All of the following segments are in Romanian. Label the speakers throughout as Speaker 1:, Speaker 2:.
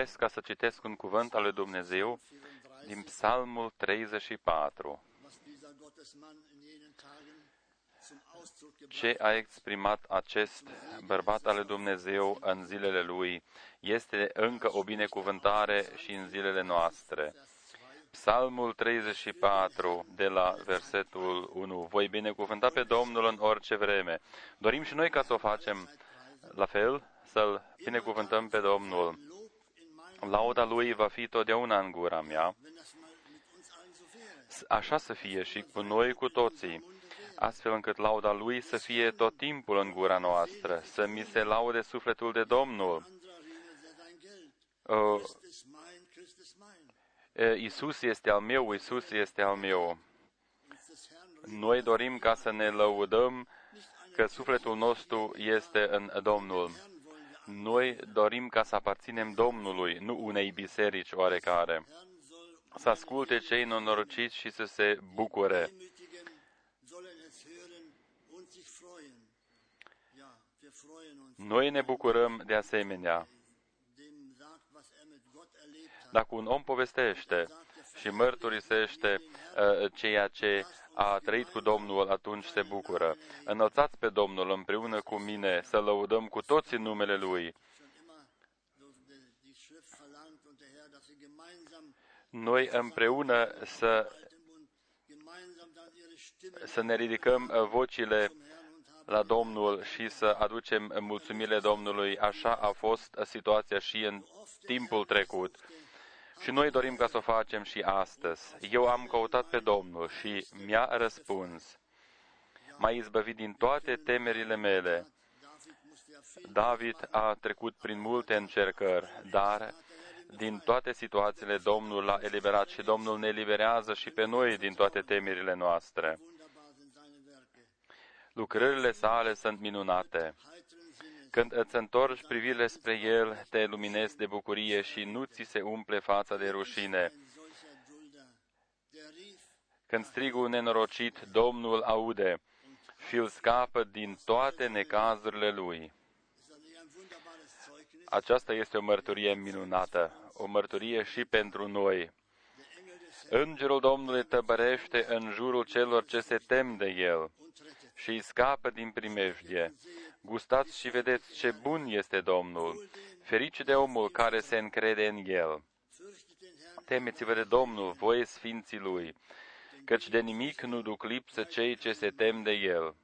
Speaker 1: Doresc ca să citesc un cuvânt al lui Dumnezeu din Psalmul 34.
Speaker 2: was dieser Gottesmann in jenen Tagen zum Ausdruck gebracht
Speaker 1: Ce a exprimat acest bărbat al lui Dumnezeu în zilele lui este încă o binecuvântare și în zilele noastre. Psalmul 34, de la versetul 1. Voi binecuvânta pe Domnul în orice vreme. Dorim și noi ca să o facem la fel, să-L binecuvântăm pe Domnul.
Speaker 2: Lob in meinem,
Speaker 1: Lauda Lui va fi totdeauna în gura mea.
Speaker 2: wenn das mal mit uns allen so wäre.
Speaker 1: Așa să fie și cu noi cu toții, astfel încât lauda Lui să fie tot timpul în gura noastră, să mi se laude sufletul de Domnul.
Speaker 2: Anderer redet er dein Geld.
Speaker 1: Uh,
Speaker 2: Christ ist mein, Christ ist mein.
Speaker 1: uh, Isus este al meu, Isus este al meu.
Speaker 2: Uns des Herrn
Speaker 1: Noi dorim ca să ne lăudăm că sufletul nostru este în Domnul.
Speaker 2: Herrn wollen wir
Speaker 1: Noi dorim ca să aparținem Domnului, nu unei biserici oarecare.
Speaker 2: Herrn soll
Speaker 1: Să asculte cei nenorociți și să se bucure.
Speaker 2: Demütigen sollen es hören und sich freuen. Ja, wir freuen uns.
Speaker 1: Noi ne bucurăm de asemenea.
Speaker 2: Dem sagt, was er mit Gott erlebt hat.
Speaker 1: Dacă un om povestește și mărturisește uh, ceea ce a trăit cu Domnul, atunci se bucură. Înălțați pe Domnul împreună cu mine, să lăudăm cu toții numele Lui.
Speaker 2: Schon immer so die die Schrift verlangt und der Herr, dass sie gemeinsam
Speaker 1: Noi împreună să,
Speaker 2: halten und gemeinsam dann ihre Stimme
Speaker 1: să ne ridicăm uh, vocile
Speaker 2: zum Herrn und haben
Speaker 1: la Domnul și să aducem mulțumire Domnului. Așa a fost situația și în timpul trecut. Și noi dorim ca să o facem și astăzi. Eu am căutat pe Domnul și mi-a răspuns. M-a izbăvit din toate temerile mele.
Speaker 2: David musste ja viel
Speaker 1: David a trecut prin multe încercări, dar din toate situațiile Domnul l-a eliberat și Domnul ne eliberează și pe noi din toate temerile noastre.
Speaker 2: wunderbar sind seine Werke.
Speaker 1: Lucrările sale sunt minunate.
Speaker 2: Heiteren Sinnes,
Speaker 1: Când îți întorci privirile spre El, te luminezi de bucurie și nu ți se umple fața de rușine.
Speaker 2: ein solcher Dulder, der rief,
Speaker 1: Când strigul nenorocit, Domnul aude și îl scapă din toate necazurile lui.
Speaker 2: ist das nicht ein wunderbares Zeugnis?
Speaker 1: Aceasta este o mărturie minunată, o mărturie și pentru noi. Îngerul Domnului tăbărește în jurul celor ce se tem de El
Speaker 2: und rettet.
Speaker 1: și îi scapă din primejdie. Gustați și vedeți ce bun este Domnul, ferice de omul care se încrede în El.
Speaker 2: Fürchtet den Herrn,
Speaker 1: Temeți-vă de Domnul, voi sfinții Lui, căci de nimic nu duc lipsă cei ce se tem de El.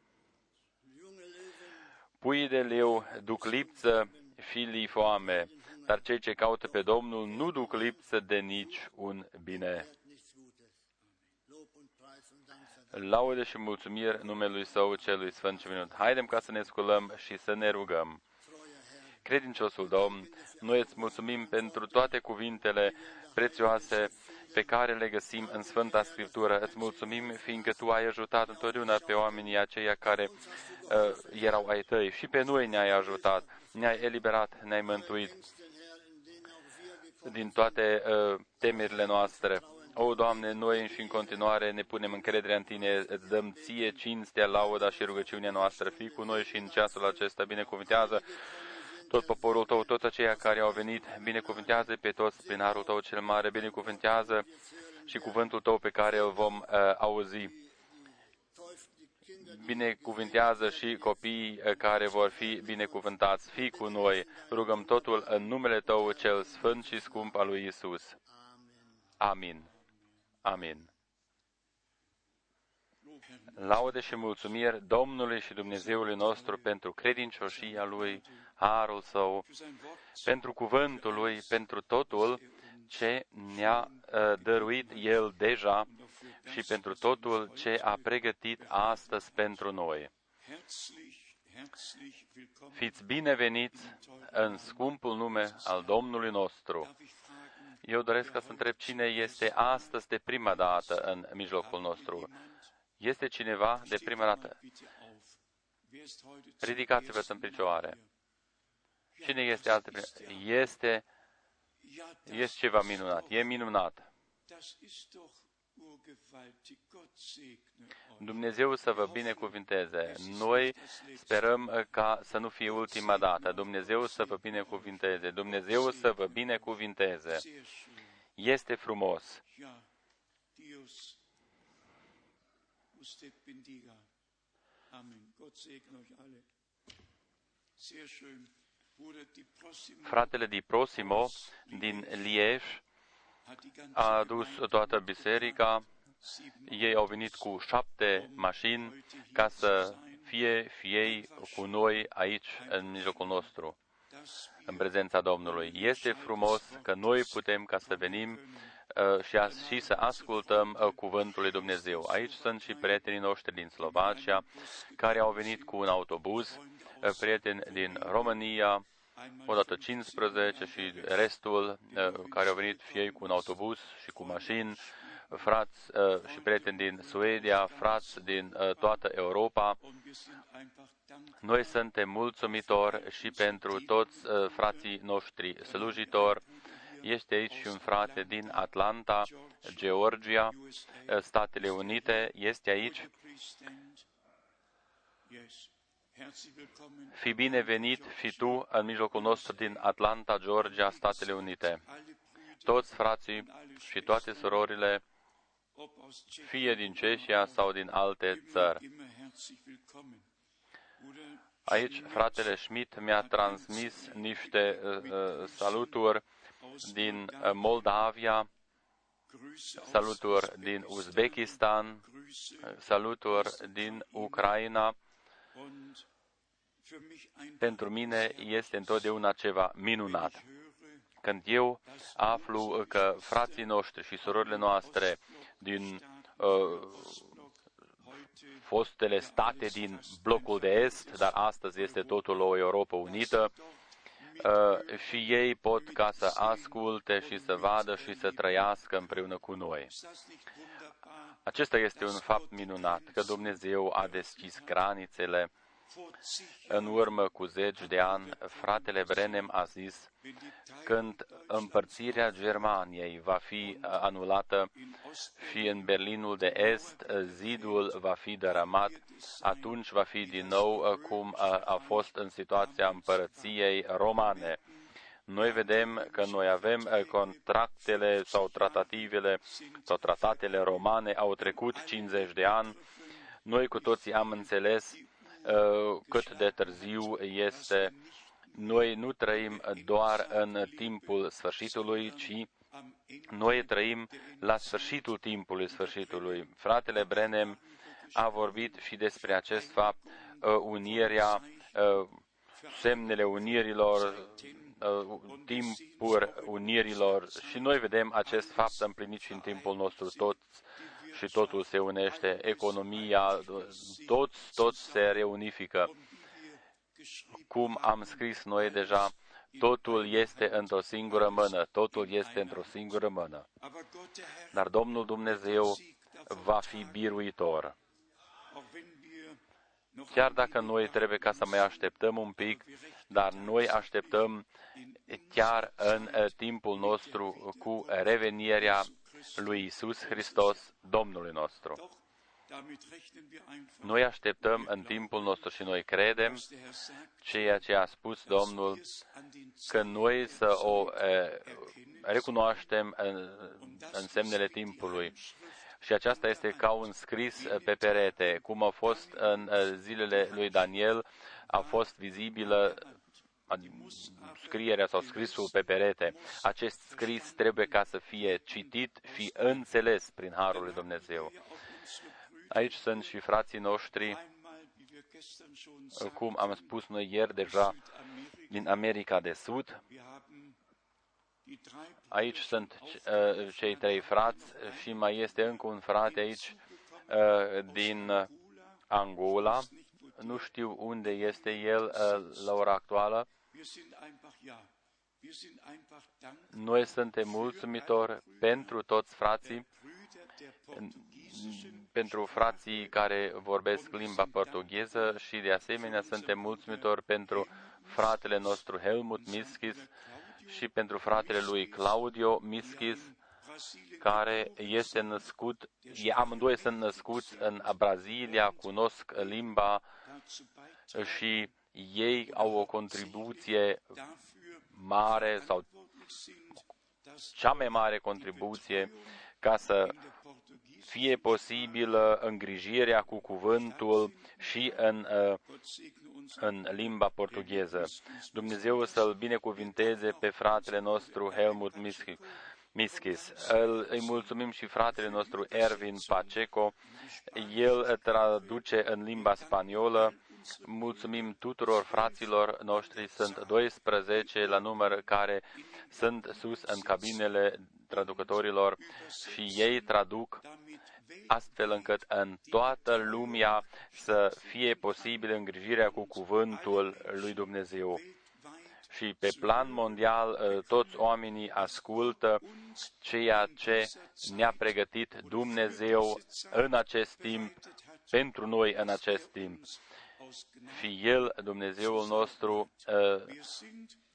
Speaker 2: junge Löwen,
Speaker 1: Puii de leu duc lipsă filii foame, dar cei ce caută pe Domnul nu duc lipsă de nici un bine. Laude și mulțumiri numelui Său celui Sfânt și minut. Haidem ca să ne sculăm și să ne rugăm.
Speaker 2: treuer Herr.
Speaker 1: Credinciosul Domn, noi îți mulțumim pentru toate cuvintele prețioase pe care le găsim în Sfânta Scriptură. Îți mulțumim fiindcă Tu ai ajutat întotdeauna pe oamenii aceia care uh, erau ai Tăi și pe noi ne-ai ajutat, ne-ai eliberat, ne-ai mântuit
Speaker 2: Den Herr, in denen auch wir gekommen
Speaker 1: din toate uh, temerile noastre. O, Doamne, noi și în continuare ne punem încrederea în Tine, îți dăm Ție cinstea, lauda și rugăciunea noastră. Fii cu noi și în ceasul acesta, binecuvintează tot poporul Tău, toți aceia care au venit, binecuvintează pe toți prin harul Tău cel mare, binecuvintează și cuvântul Tău pe care îl vom uh, auzi.
Speaker 2: teuft die Kinder,
Speaker 1: Binecuvintează și copiii uh, care vor fi binecuvântați. Fii cu noi, rugăm totul în numele Tău cel sfânt și scump al lui Isus.
Speaker 2: Amen.
Speaker 1: Amin. Amin. Laude și mulțumiri Domnului și Dumnezeului nostru pentru credincioșia Lui, harul Său, pentru cuvântul Lui, pentru totul ce ne-a uh, dăruit El deja și pentru totul ce a pregătit astăzi pentru noi.
Speaker 3: Herzlich, herzlich willkommen.
Speaker 1: Fiți bineveniți în scumpul nume al Domnului nostru.
Speaker 3: Darf ich fragen,
Speaker 1: Eu doresc ca să întreb cine este astăzi de prima dată în mijlocul nostru. Este cineva de prima dată?
Speaker 3: bitte auf. Wer ist heute zum
Speaker 1: Ridicați-vă
Speaker 3: ersten
Speaker 1: în picioare.
Speaker 3: Mal
Speaker 1: Cine este altă Este,
Speaker 3: Ja, das,
Speaker 1: este ceva minunat. E minunat. Dumnezeu să vă binecuvinteze. Noi sperăm uh, ca să nu fie ultima dată. Dumnezeu să vă binecuvinteze. Dumnezeu să vă binecuvinteze.
Speaker 3: Sehr schön.
Speaker 1: Este frumos.
Speaker 3: Ja, Dios usted bendiga. Amen. Gott segne euch alle. Sehr schön. Bruder Di Prossimo
Speaker 1: Fratele Di Prosimo din Liege
Speaker 3: hat die ganze
Speaker 1: a adus toată biserica.
Speaker 3: Sieben
Speaker 1: Ei au venit cu șapte mașini ca să fie fiei cu noi aici, în mijlocul nostru,
Speaker 3: das
Speaker 1: în prezența Domnului. Este frumos că noi putem ca să venim uh, și, a, și să ascultăm uh, cuvântul lui Dumnezeu. Aici sunt și prietenii noștri din Slovacia, care au venit cu un autobuz, uh, prieteni din România, odată 15 și restul uh, care au venit fie ei cu un autobuz și cu mașini, frați uh, și prieteni din Suedia, frați din uh, toată Europa.
Speaker 3: und wir sind einfach dankbar.
Speaker 1: Noi suntem mulțumitori și pentru toți uh, frații noștri slujitori. Este aici și un frate din Atlanta, Georgia, uh, Statele Unite. Este aici.
Speaker 3: Please stand. Yes. Herzlich willkommen.
Speaker 1: Fi binevenit fi tu în mijlocul nostru din Atlanta, Georgia, Statele Unite.
Speaker 3: Alle Brüder,
Speaker 1: Toți frații și toate surorile,
Speaker 3: ob aus Tschechien
Speaker 1: fie din Cehia sau din alte țări.
Speaker 3: immer herzlich willkommen. Bruder
Speaker 1: Aici fratele Schmidt mi-a transmis niște uh, uh, saluturi din uh, Moldavia,
Speaker 3: Grüße aus
Speaker 1: saluturi din Uzbekistan,
Speaker 3: Grüße
Speaker 1: uh, saluturi din Ucraina.
Speaker 3: und für mich ein
Speaker 1: Pentru mine este întotdeauna ceva minunat.
Speaker 3: Höre,
Speaker 1: Când eu aflu că frații noștri și surorile noastre din uh,
Speaker 3: heute
Speaker 1: fostele state din blocul de est, dar astăzi este totul o Europa unită, uh, și ei pot ca să asculte și să vadă și să trăiască împreună cu noi.
Speaker 3: ist das nicht wunderbar?
Speaker 1: Acesta este un fapt minunat, că Dumnezeu a deschis granițele.
Speaker 3: Vor zig
Speaker 1: În urmă cu zeci de ani, fratele Brenem a zis,
Speaker 3: wenn die Teilung
Speaker 1: când împărțirea Germaniei va fi uh, anulată
Speaker 3: in Ost
Speaker 1: și în Berlinul de Est uh, zidul va fi dărâmat, atunci va fi din nou uh, cum a, a fost în situația împărăției romane. Noi vedem că noi avem uh, contractele sau tratativele sau tratatele romane, au trecut 50 de ani. Noi cu toții am înțeles uh, cât de târziu este. Noi nu trăim doar în timpul sfârșitului, ci
Speaker 3: am Ende
Speaker 1: noi trăim la sfârșitul timpului sfârșitului. Fratele Brenem a vorbit și despre acest fapt, uh, unirea, uh, semnele unirilor, uh, timpuri unirilor și noi vedem acest fapt împlinit și în timpul nostru toți și totul se unește, economia, toți, toți se reunifică. Cum am scris noi deja, totul este într-o singură mână, totul este într-o singură mână.
Speaker 3: Aber Gott, der Herr,
Speaker 1: Dar Domnul Dumnezeu va fi biruitor.
Speaker 3: auch wenn wir noch
Speaker 1: Chiar dacă noi trebuie ca să mai așteptăm un pic, dar noi așteptăm chiar în uh, timpul nostru cu revenirea lui Isus Hristos, Domnului nostru.
Speaker 3: doch, damit rechnen wir einfach,
Speaker 1: Noi așteptăm în timpul nostru și noi credem
Speaker 3: was der Herr sagt,
Speaker 1: ceea ce a spus Domnul
Speaker 3: wir es an den
Speaker 1: că noi să o e, recunoaștem în, în semnele timpului. Și aceasta este ca un scris pe perete, cum a fost în e, zilele lui Daniel, a fost vizibilă a- scrierea sau scrisul pe perete. Acest scris trebuie ca să fie citit și înțeles prin Harul lui Dumnezeu.
Speaker 3: ja auch unsere Brüder
Speaker 1: Aici sunt și frații noștri,
Speaker 3: einmal, wie wir gestern schon sagten,
Speaker 1: cum am spus noi ieri deja,
Speaker 3: Südamerika.
Speaker 1: din America de Sud,
Speaker 3: Wir haben die drei
Speaker 1: Aici sunt uh, cei trei frați și mai este încă un frate aici uh, din uh, Angola. Nu știu unde este el uh, la ora actuală.
Speaker 3: Wir sind einfach, ja, wir sind einfach dankbar.
Speaker 1: Noi suntem mulțumitori pentru toți frații,
Speaker 3: Brüder der portugiesischen
Speaker 1: pentru frații care vorbesc limba portugheză și de asemenea suntem mulțumitori pentru fratele nostru Helmut Miskis și pentru fratele lui Claudio Miskis, care este născut, amândoi sunt născuți în Brazilia, cunosc limba și ei au o contribuție mare sau cea mai mare contribuție ca să fie posibilă îngrijirea cu cuvântul și în, în limba portugheză. Dumnezeu să-l binecuvinteze pe fratele nostru Helmut Miskis. Îi mulțumim și fratele nostru Ervin Paceco. El traduce în limba spaniolă Mulțumim tuturor fraților noștri, sunt 12 la număr care sunt sus în cabinele traducătorilor și ei traduc astfel încât în toată lumea să fie posibil îngrijirea cu cuvântul lui Dumnezeu. Și pe plan mondial ă, toți oamenii ascultă ceea ce ne-a pregătit Dumnezeu în acest timp, pentru noi în acest timp. Și El, Dumnezeul nostru, ă,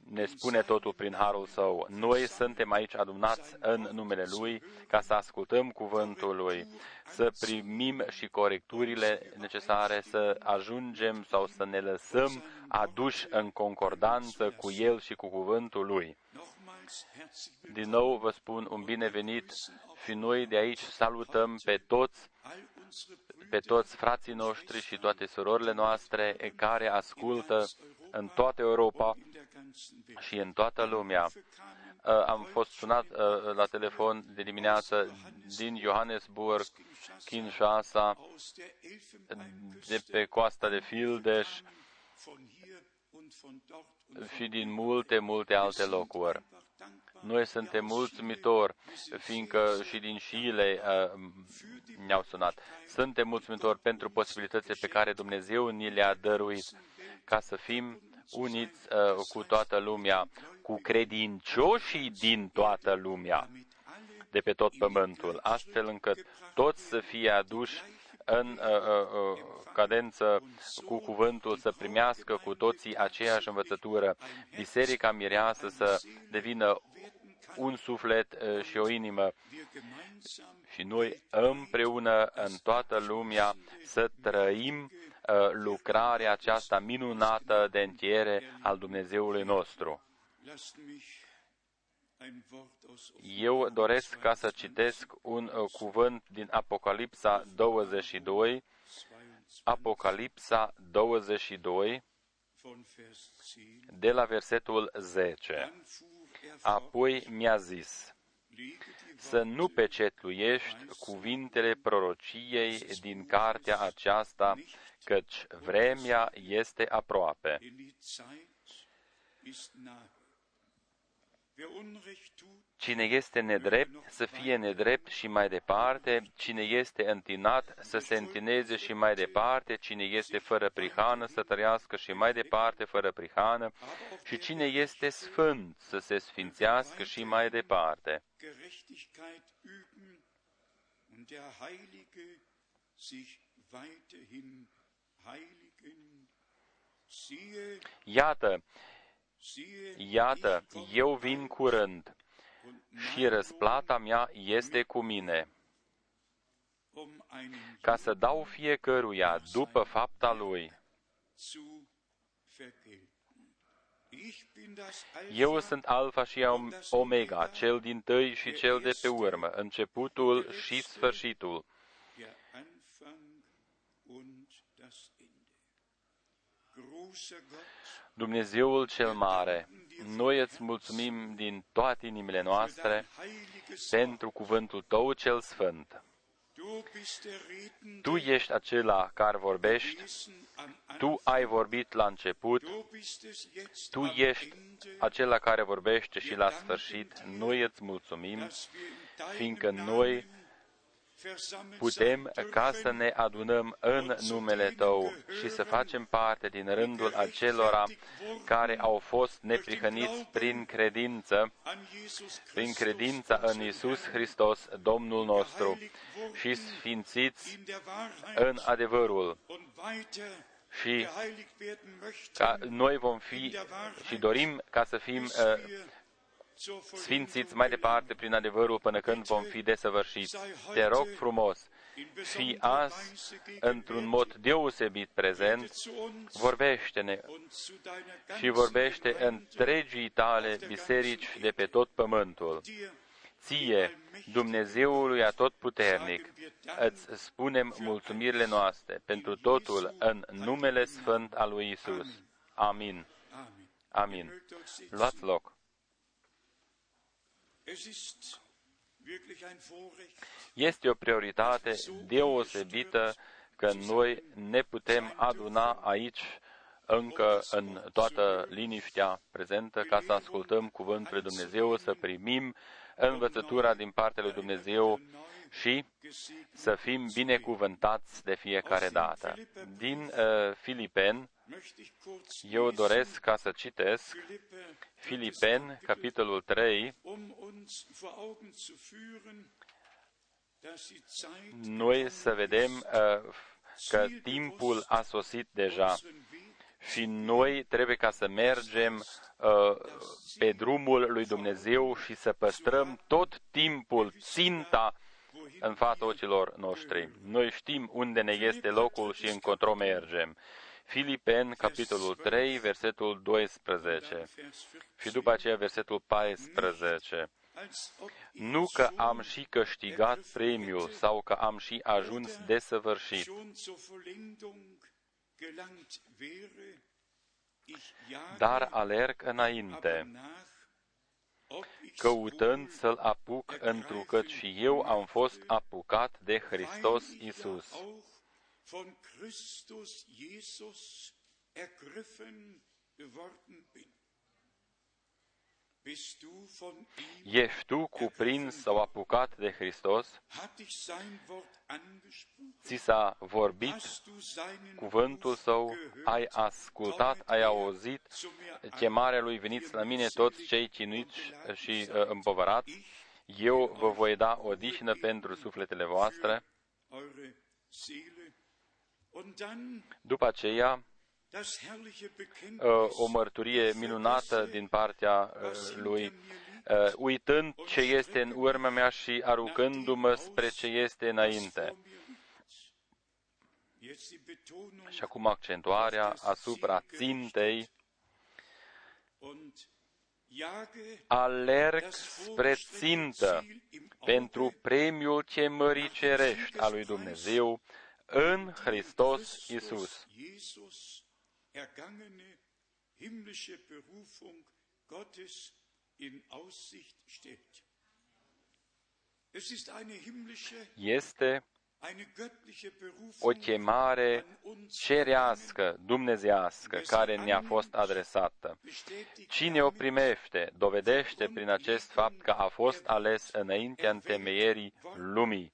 Speaker 1: ne spune totul prin harul său. Noi suntem aici adunați în numele Lui ca să ascultăm cuvântul Lui, să primim și corecturile necesare, să ajungem sau să ne lăsăm aduși în concordanță cu El și cu cuvântul Lui. Din nou vă spun un binevenit și noi de aici salutăm pe toți pe toți frații noștri și toate surorile noastre care ascultă în toată Europa și în toată lumea. Uh, am fost sunat uh, la telefon de dimineață din Johannesburg, Kinshasa, de pe coasta de Fildeș și din multe, multe alte locuri. Noi suntem mulțumitori, fiindcă și din Chile uh, ne-au sunat. Suntem mulțumitori pentru posibilitățile pe care Dumnezeu ni le-a dăruit ca să fim uniți uh, cu toată lumea, cu credincioșii din toată lumea, de pe tot pământul, astfel încât toți să fie aduși în uh, uh, uh cadență cu cuvântul, să primească cu toții aceeași învățătură. Biserica mireasă să devină un suflet uh, și o inimă. Și noi împreună în toată lumea să trăim uh, lucrarea aceasta minunată de întiere al Dumnezeului nostru. Eu doresc ca să citesc un uh, cuvânt din Apocalipsa 22, Apocalipsa 22, de la versetul 10. Apoi mi-a zis, să nu pecetluiești cuvintele prorociei din cartea aceasta, căci vremea este aproape. Cine este nedrept să fie nedrept și mai departe, cine este întinat să se întineze și mai departe, cine este fără prihană să trăiască și mai departe fără prihană, și cine este sfânt să se sfințească și mai departe. Iată, Iată, eu vin curând și răsplata mea este cu mine, ca să dau fiecăruia după fapta lui. Eu sunt Alfa și Omega, cel din tâi și cel de pe urmă, începutul și sfârșitul. Dumnezeul cel mare, noi îți mulțumim din toate inimile noastre pentru cuvântul Tău cel sfânt. Tu ești acela care vorbești, Tu ai vorbit la început, Tu ești acela care vorbește și la sfârșit. Noi îți mulțumim, fiindcă noi putem ca să ne adunăm în numele Tău și să facem parte din rândul acelora care au fost neprihăniți prin credință, prin credința în Isus Hristos, Domnul nostru, și sfințiți în adevărul. Și
Speaker 3: geheiligt werden möchten,
Speaker 1: ca noi vom fi
Speaker 3: in der Wahrheit,
Speaker 1: și dorim ca să fim
Speaker 3: bis
Speaker 1: uh,
Speaker 3: wir zur
Speaker 1: sfințiți
Speaker 3: Vollendung
Speaker 1: mai departe prin adevărul până când vom fi desăvârșiți. Te rog frumos,
Speaker 3: in
Speaker 1: fii
Speaker 3: besonderer
Speaker 1: azi
Speaker 3: Weise
Speaker 1: într-un
Speaker 3: gegenwärtig.
Speaker 1: mod deosebit prezent,
Speaker 3: Rede zu uns
Speaker 1: vorbește-ne
Speaker 3: und zu deiner
Speaker 1: și
Speaker 3: ganzen
Speaker 1: vorbește
Speaker 3: Gemeinde,
Speaker 1: întregii tale biserici de pe tot pământul.
Speaker 3: dir
Speaker 1: Ție, Dumnezeului Atotputernic, îți spunem mulțumirile noastre pentru totul în numele sfânt al lui Isus. Amin.
Speaker 3: Amen.
Speaker 1: Amin.
Speaker 3: Mögt euch sitzen.
Speaker 1: Luați loc.
Speaker 3: Es ist wirklich ein Vorrecht,
Speaker 1: Este o prioritate deosebită că noi ne putem aduna aici încă în toată liniștea prezentă ca să ascultăm cuvântul lui Dumnezeu, să primim învățătura din partea lui Dumnezeu și
Speaker 3: gesegnet.
Speaker 1: să fim binecuvântați de fiecare dată. Din uh, Filipen,
Speaker 3: Möchte ich kurz
Speaker 1: eu
Speaker 3: lesen,
Speaker 1: doresc ca să citesc
Speaker 3: Philippe,
Speaker 1: Filipen, capitolul 3,
Speaker 3: um uns vor Augen zu führen, dass die Zeit
Speaker 1: noi să vedem uh, că timpul a sosit deja.
Speaker 3: Unseren Weg
Speaker 1: și noi trebuie ca să mergem uh, pe drumul lui Dumnezeu și să păstrăm tot timpul ținta în fața ochilor noștri. Noi știm unde ne este locul și încotro mergem. Filipen, capitolul 3, versetul 12
Speaker 3: vers 14.
Speaker 1: și după aceea versetul 14.
Speaker 3: Als ob ich
Speaker 1: Nu că am și câștigat premiul sau că am și ajuns desăvârșit,
Speaker 3: schon zur Vollendung gelangt wäre, ich jage
Speaker 1: dar alerg
Speaker 3: aber
Speaker 1: înainte,
Speaker 3: nach, ob ich
Speaker 1: căutând să-l apuc, întrucât și eu am fost apucat de Hristos
Speaker 3: weil ich ja
Speaker 1: Isus.
Speaker 3: Auch von Christus Jesus ergriffen geworden bin. Bist du von ihm?
Speaker 1: Ești tu cuprins sau apucat de Hristos?
Speaker 3: Hat dich sein Wort angesprochen?
Speaker 1: Ți s-a vorbit
Speaker 3: Hast du seinen
Speaker 1: cuvântul
Speaker 3: Ruf
Speaker 1: său?
Speaker 3: gehört?
Speaker 1: Ai ascultat, ai auzit
Speaker 3: Zu mir
Speaker 1: chemarea lui veniți la mine toți cei chinuiți și uh, împovărați? Eu vă voi da odihnă pentru sufletele voastre. După aceea,
Speaker 3: das herrliche
Speaker 1: uh,
Speaker 3: Bekenntnis,
Speaker 1: o mărturie minunată din partea uh, lui, uh, uitând ce este în urmea mea și aruncându-mă spre ce este înainte.
Speaker 3: Jetzt die Betonung
Speaker 1: Și acum accentuarea asupra țintei,
Speaker 3: und jage
Speaker 1: alerg
Speaker 3: das
Speaker 1: spre țintă
Speaker 3: Ziel im
Speaker 1: pentru
Speaker 3: Auge
Speaker 1: premiul chemării cerești a lui Dumnezeu în Hristos Isus.
Speaker 3: Jesus ergangene himmlische Berufung Gottes in Aussicht stellt. Es ist eine himmlische,
Speaker 1: Este
Speaker 3: eine göttliche
Speaker 1: o
Speaker 3: Berufung
Speaker 1: chemare
Speaker 3: an uns
Speaker 1: cerească, dumnezească, care ne-a fost adresată.
Speaker 3: bestätigt
Speaker 1: Cine o primește, dovedește prin acest fapt că a fost ales înaintea întemeierii lumii.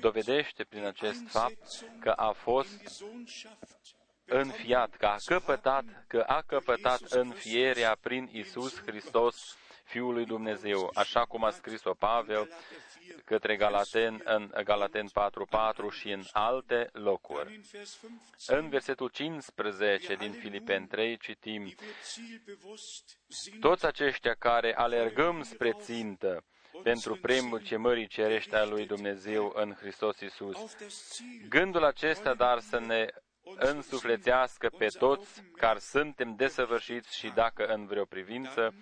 Speaker 1: Dovedește prin acest fapt că a
Speaker 3: in
Speaker 1: fost
Speaker 3: die Sohnschaft
Speaker 1: înfiat, că a căpătat, că a căpătat înfierea prin Isus Hristos, Fiul lui Dumnezeu, așa cum a scris-o Pavel către Galaten în Galaten 4.4 și în alte locuri.
Speaker 3: in Vers 15
Speaker 1: În versetul 15 din Filipen 3 citim,
Speaker 3: die wir zielbewusst sind,
Speaker 1: toți aceștia care alergăm spre țintă pentru premiul chemării cerești a lui Dumnezeu în Hristos Isus.
Speaker 3: auf das Ziel
Speaker 1: Gândul acesta, dar să ne însuflețească pe toți care suntem desăvârșiți și dacă în vreo privință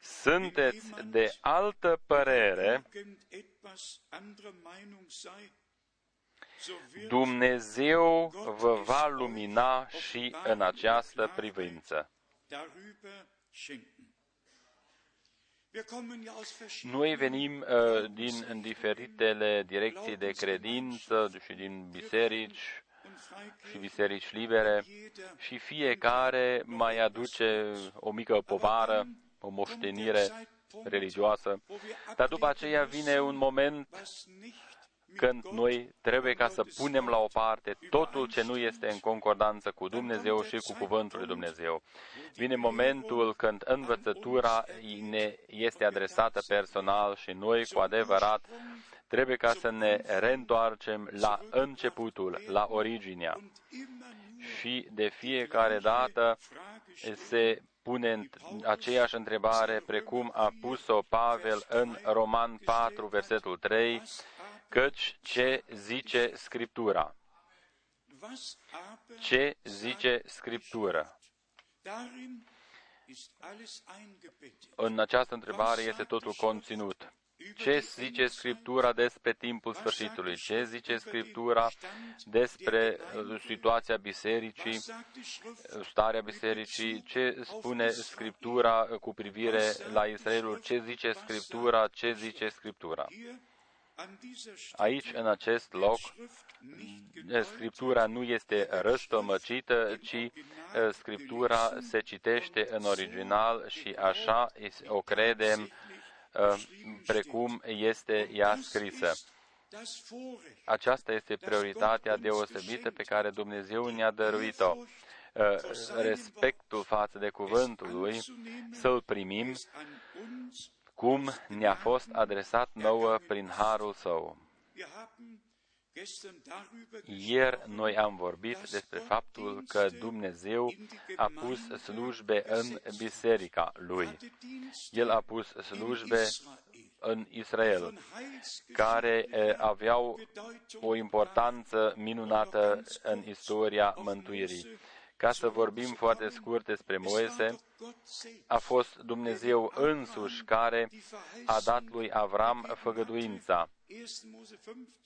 Speaker 1: sunteți de altă părere,
Speaker 3: irgendetwas anderer Meinung sei, so wird
Speaker 1: Dumnezeu vă va lumina și în această privință. Noi venim uh, din în diferitele direcții de credință și din biserici
Speaker 3: und
Speaker 1: și
Speaker 3: Freikirchen,
Speaker 1: biserici libere.
Speaker 3: jeder
Speaker 1: și fiecare mai aduce o mică povară, o moștenire religioasă. Dar după aceea vine un moment
Speaker 3: was nicht mit
Speaker 1: când
Speaker 3: Gott
Speaker 1: noi trebuie ca să punem la o parte totul ce nu este în concordanță cu Dumnezeu și cu Cuvântul lui Dumnezeu. Vine momentul când învățătura ne este adresată personal și noi cu adevărat Trebuie ca să ne reîntoarcem la începutul, la originea. Și de fiecare dată se pune aceeași întrebare precum a pus-o Pavel în Roman 4, versetul 3, căci ce zice Scriptura? Ce zice Scriptura? În această întrebare este totul conținut. Ce zice Scriptura despre timpul sfârșitului? Ce zice Scriptura despre uh, situația bisericii, starea bisericii? Ce spune Scriptura cu privire la Israelul? Ce zice Scriptura? Ce zice Scriptura? Aici, în acest loc, Scriptura nu este răstămăcită, ci uh, Scriptura se citește în original și așa o credem Uh, precum este ea scrisă. Aceasta este prioritatea deosebită pe care Dumnezeu ne-a dăruit-o. Uh, respectul față de cuvântul lui, să-l primim cum ne-a fost adresat nouă prin harul său. Ieri noi am vorbit despre faptul că Dumnezeu a pus slujbe în biserica lui. El a pus slujbe în Israel, care aveau o importanță minunată în istoria mântuirii. Ca să vorbim foarte scurt despre Moise, a fost Dumnezeu însuși care a dat lui Avram făgăduința.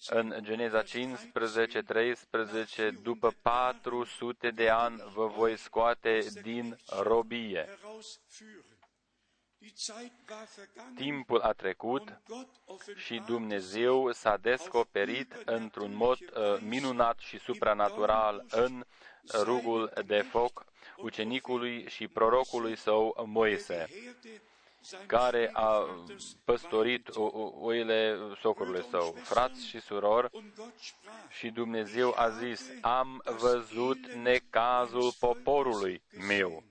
Speaker 1: În Geneza 15, 13, după 400 de ani vă voi scoate din robie. Timpul a trecut și Dumnezeu s-a descoperit într-un mod uh, minunat și supranatural în rugul de foc ucenicului și prorocului său Moise, care a păstorit oile socorului său, frați și surori, și Dumnezeu a zis, am văzut necazul poporului meu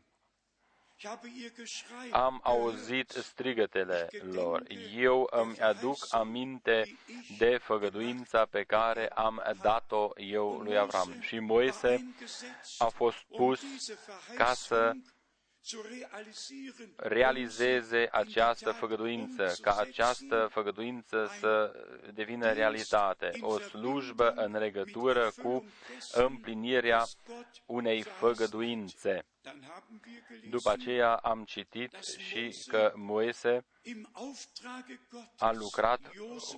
Speaker 1: am auzit strigătele lor. Eu îmi aduc aminte de făgăduința pe care am dat-o eu lui Avram. Și Moise a fost pus ca să realizeze această făgăduință, ca această făgăduință să devină realitate, o slujbă în legătură cu împlinirea unei făgăduințe. După aceea am citit și că Moise a lucrat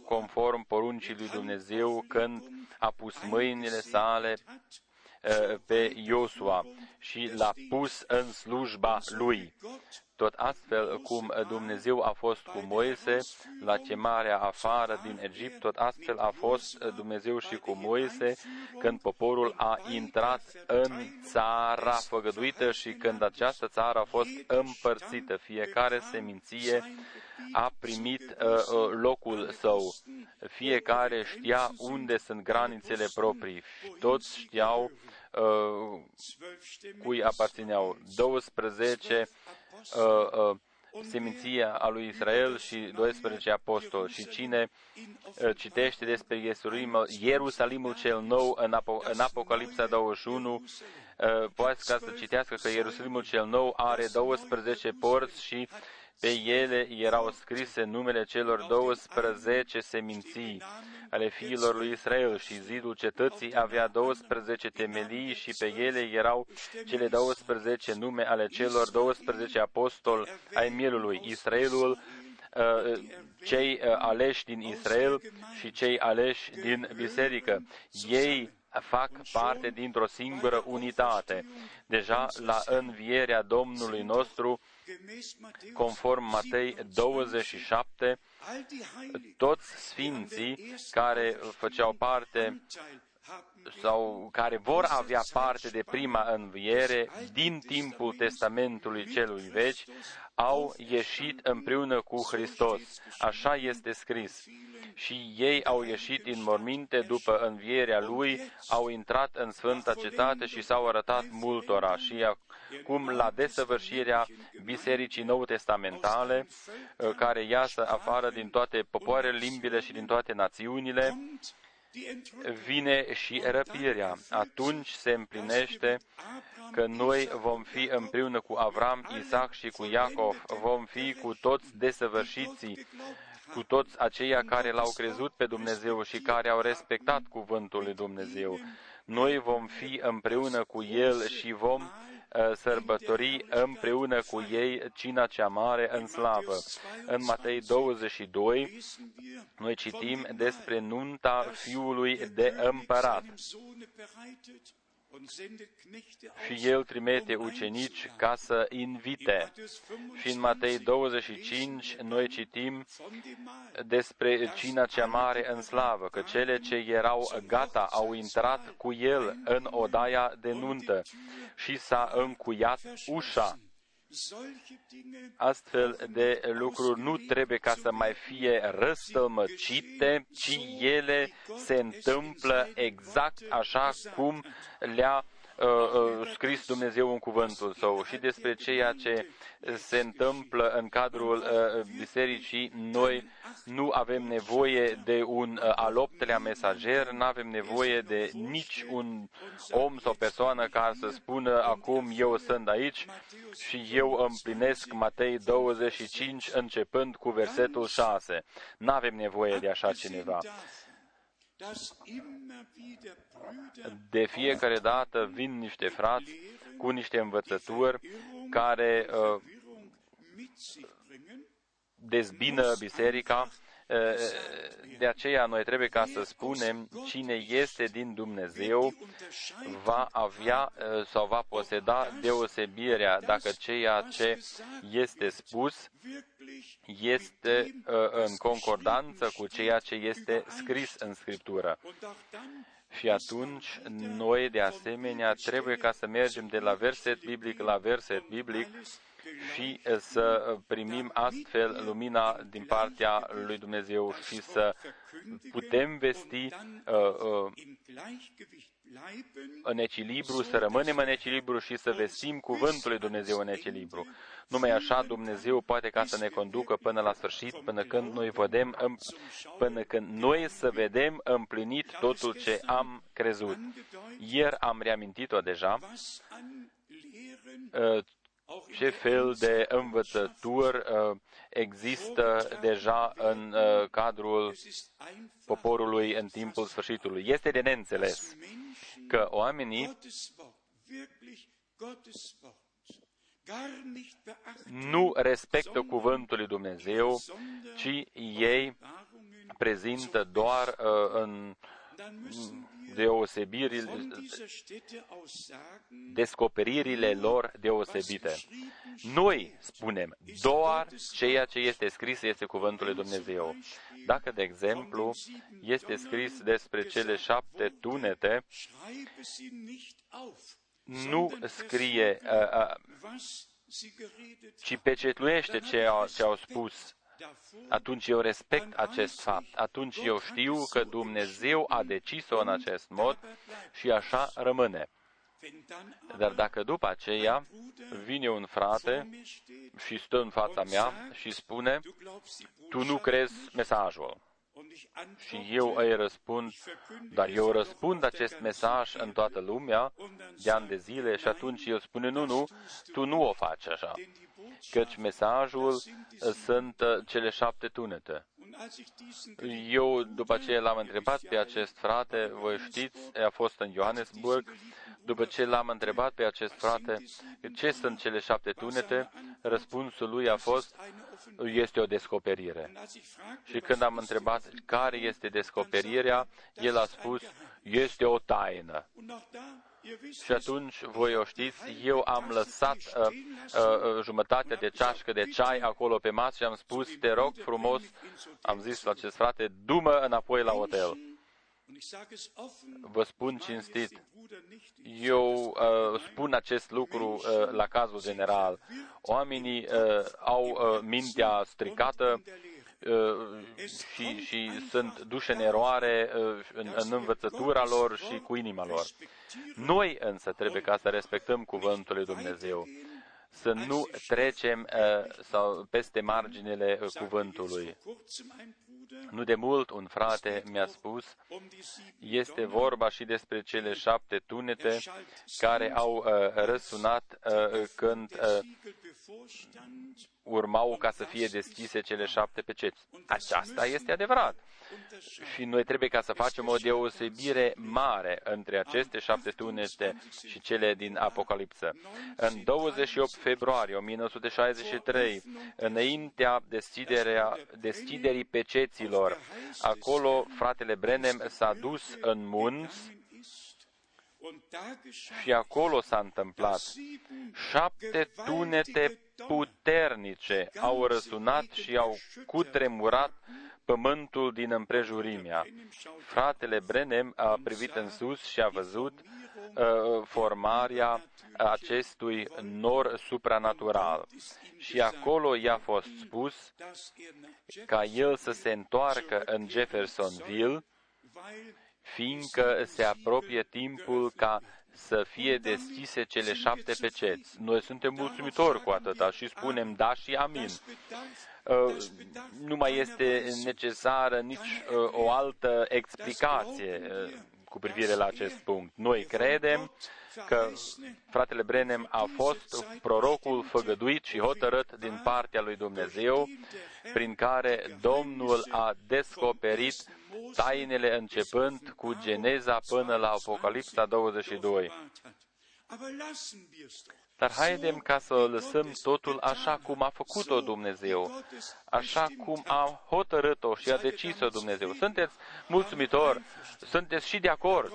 Speaker 1: conform poruncii lui Dumnezeu când a pus mâinile sale Uh, pe Iosua și l-a pus în slujba lui. Tot astfel cum Dumnezeu a fost cu Moise la chemarea afară din Egipt, tot astfel a fost Dumnezeu și cu Moise când poporul a intrat în țara făgăduită și când această țară a fost împărțită. Fiecare seminție a primit uh, uh locul său. Fiecare știa unde sunt granițele proprii. Toți știau uh, cui aparțineau 12 uh, uh, seminția a lui Israel și 12 apostoli. Și cine uh, citește despre Ierusalimul, Ierusalimul cel nou în, Apo- în Apocalipsa 21, uh, poate ca să citească că Ierusalimul cel nou are 12 porți și pe ele erau scrise numele celor 12 seminții ale fiilor lui Israel și zidul cetății avea 12 temelii și pe ele erau cele 12 nume ale celor 12 apostoli ai mielului. Israelul uh, cei uh, aleși din Israel și cei aleși din biserică. Ei fac parte dintr-o singură unitate. Deja la învierea Domnului nostru, conform Matei 27, toți sfinții care făceau parte sau care vor avea parte de prima înviere din timpul Testamentului celui veci, au ieșit împreună cu Hristos. Așa este scris. Și ei au ieșit în morminte după învierea lui, au intrat în Sfânta Cetate și s-au arătat multora. Și acum, la desăvârșirea Bisericii Nou Testamentale, care iasă afară din toate popoarele, limbile și din toate națiunile, vine și răpirea. Atunci se împlinește că noi vom fi împreună cu Avram, Isaac și cu Iacov, vom fi cu toți desăvârșiții, cu toți aceia care l-au crezut pe Dumnezeu și care au respectat cuvântul lui Dumnezeu. Noi vom fi împreună cu El și vom Uh, sărbători împreună cu ei cina cea mare în slavă. În Matei 22, noi citim despre nunta fiului de împărat și el trimite ucenici ca să invite. Și în Matei 25 noi citim despre cina cea mare în slavă, că cele ce erau gata au intrat cu el în odaia de nuntă și s-a încuiat ușa. Astfel de lucruri nu trebuie ca să mai fie răstălmăcite, ci ele se întâmplă exact așa cum le-a uh, uh, scris Dumnezeu în cuvântul său. Și despre ceea ce se întâmplă în cadrul uh, bisericii, noi nu avem nevoie de un uh, al optelea mesager, nu avem nevoie de nici un om sau persoană care să spună acum eu sunt aici și eu împlinesc Matei 25 începând cu versetul 6. Nu avem nevoie de așa cineva. De fiecare dată vin niște frați cu niște învățături care uh, dezbină biserica. De aceea noi trebuie ca să spunem cine este din Dumnezeu va avea sau va poseda deosebirea dacă ceea ce este spus este în concordanță cu ceea ce este scris în Scriptură. Și atunci noi, de asemenea, trebuie ca să mergem de la verset biblic la verset biblic și să primim astfel lumina din partea lui Dumnezeu și să putem vesti uh, uh, în echilibru, să rămânem în echilibru și să vestim cuvântul lui Dumnezeu în echilibru. Numai așa Dumnezeu poate ca să ne conducă până la sfârșit, până când noi vedem, până când noi să vedem împlinit totul ce am crezut. Ieri am reamintit-o deja, uh, ce fel de învățături uh, există deja în uh, cadrul poporului în timpul sfârșitului. Este de neînțeles că oamenii nu respectă cuvântul lui Dumnezeu, ci ei prezintă doar uh, în deosebirile, descoperirile lor deosebite. Noi spunem doar ceea ce este scris este cuvântul lui Dumnezeu. Dacă, de exemplu, este scris despre cele șapte tunete, nu scrie, uh, uh, ci pecetluiește ce au, ce au spus atunci eu respect acest fapt. Atunci eu știu că Dumnezeu a decis-o în acest mod și așa rămâne. Dar dacă după aceea vine un frate și stă în fața mea și spune, tu nu crezi mesajul. Și eu îi răspund, dar eu răspund acest mesaj în toată lumea de ani de zile și atunci el spune, nu, nu, tu nu o faci așa căci mesajul sunt uh, cele șapte tunete. Eu, după ce l-am întrebat pe acest frate, voi știți, a fost în Johannesburg, după ce l-am întrebat pe acest frate ce sunt cele șapte tunete, răspunsul lui a fost, este o descoperire. Și când am întrebat care este descoperirea, el a spus, este o taină. Și atunci, voi o știți, eu am lăsat uh, uh, jumătate de ceașcă de ceai acolo pe masă și am spus, te rog frumos, am zis la acest frate, dumă înapoi la hotel. Vă spun cinstit, eu uh, spun acest lucru uh, la cazul general. Oamenii uh, au uh, mintea stricată uh, și, și sunt duși în eroare uh, în, în învățătura lor și cu inima lor. Noi însă trebuie ca să respectăm cuvântul lui Dumnezeu să nu trecem uh, sau peste marginile uh, cuvântului. Nu de mult un frate mi-a spus, este vorba și despre cele șapte tunete care au uh, răsunat uh, când uh, urmau ca să fie deschise cele șapte peceți. Aceasta este adevărat. Și noi trebuie ca să facem o deosebire mare între aceste șapte tunete și cele din Apocalipsă. În 28 februarie 1963, înaintea deschiderii peceților, acolo fratele Brenem s-a dus în munți și acolo s-a întâmplat. Șapte tunete puternice au răsunat și au cutremurat pământul din împrejurimea. Fratele Brenem a privit în sus și a văzut uh, formarea acestui nor supranatural. Și acolo i-a fost spus ca el să se întoarcă în Jeffersonville, fiindcă se apropie timpul ca să fie deschise cele șapte peceți. Noi suntem mulțumitori cu atâta și spunem da și amin. Uh, nu mai este necesară nici uh, o altă explicație uh, cu privire la acest punct. Noi credem că fratele Brenem a fost prorocul făgăduit și hotărât din partea lui Dumnezeu, prin care Domnul a descoperit tainele începând cu Geneza până la Apocalipsa 22. Dar haidem ca să lăsăm totul așa cum a făcut-o Dumnezeu, așa cum a hotărât-o și a decis-o Dumnezeu. Sunteți mulțumitori? Sunteți și de acord?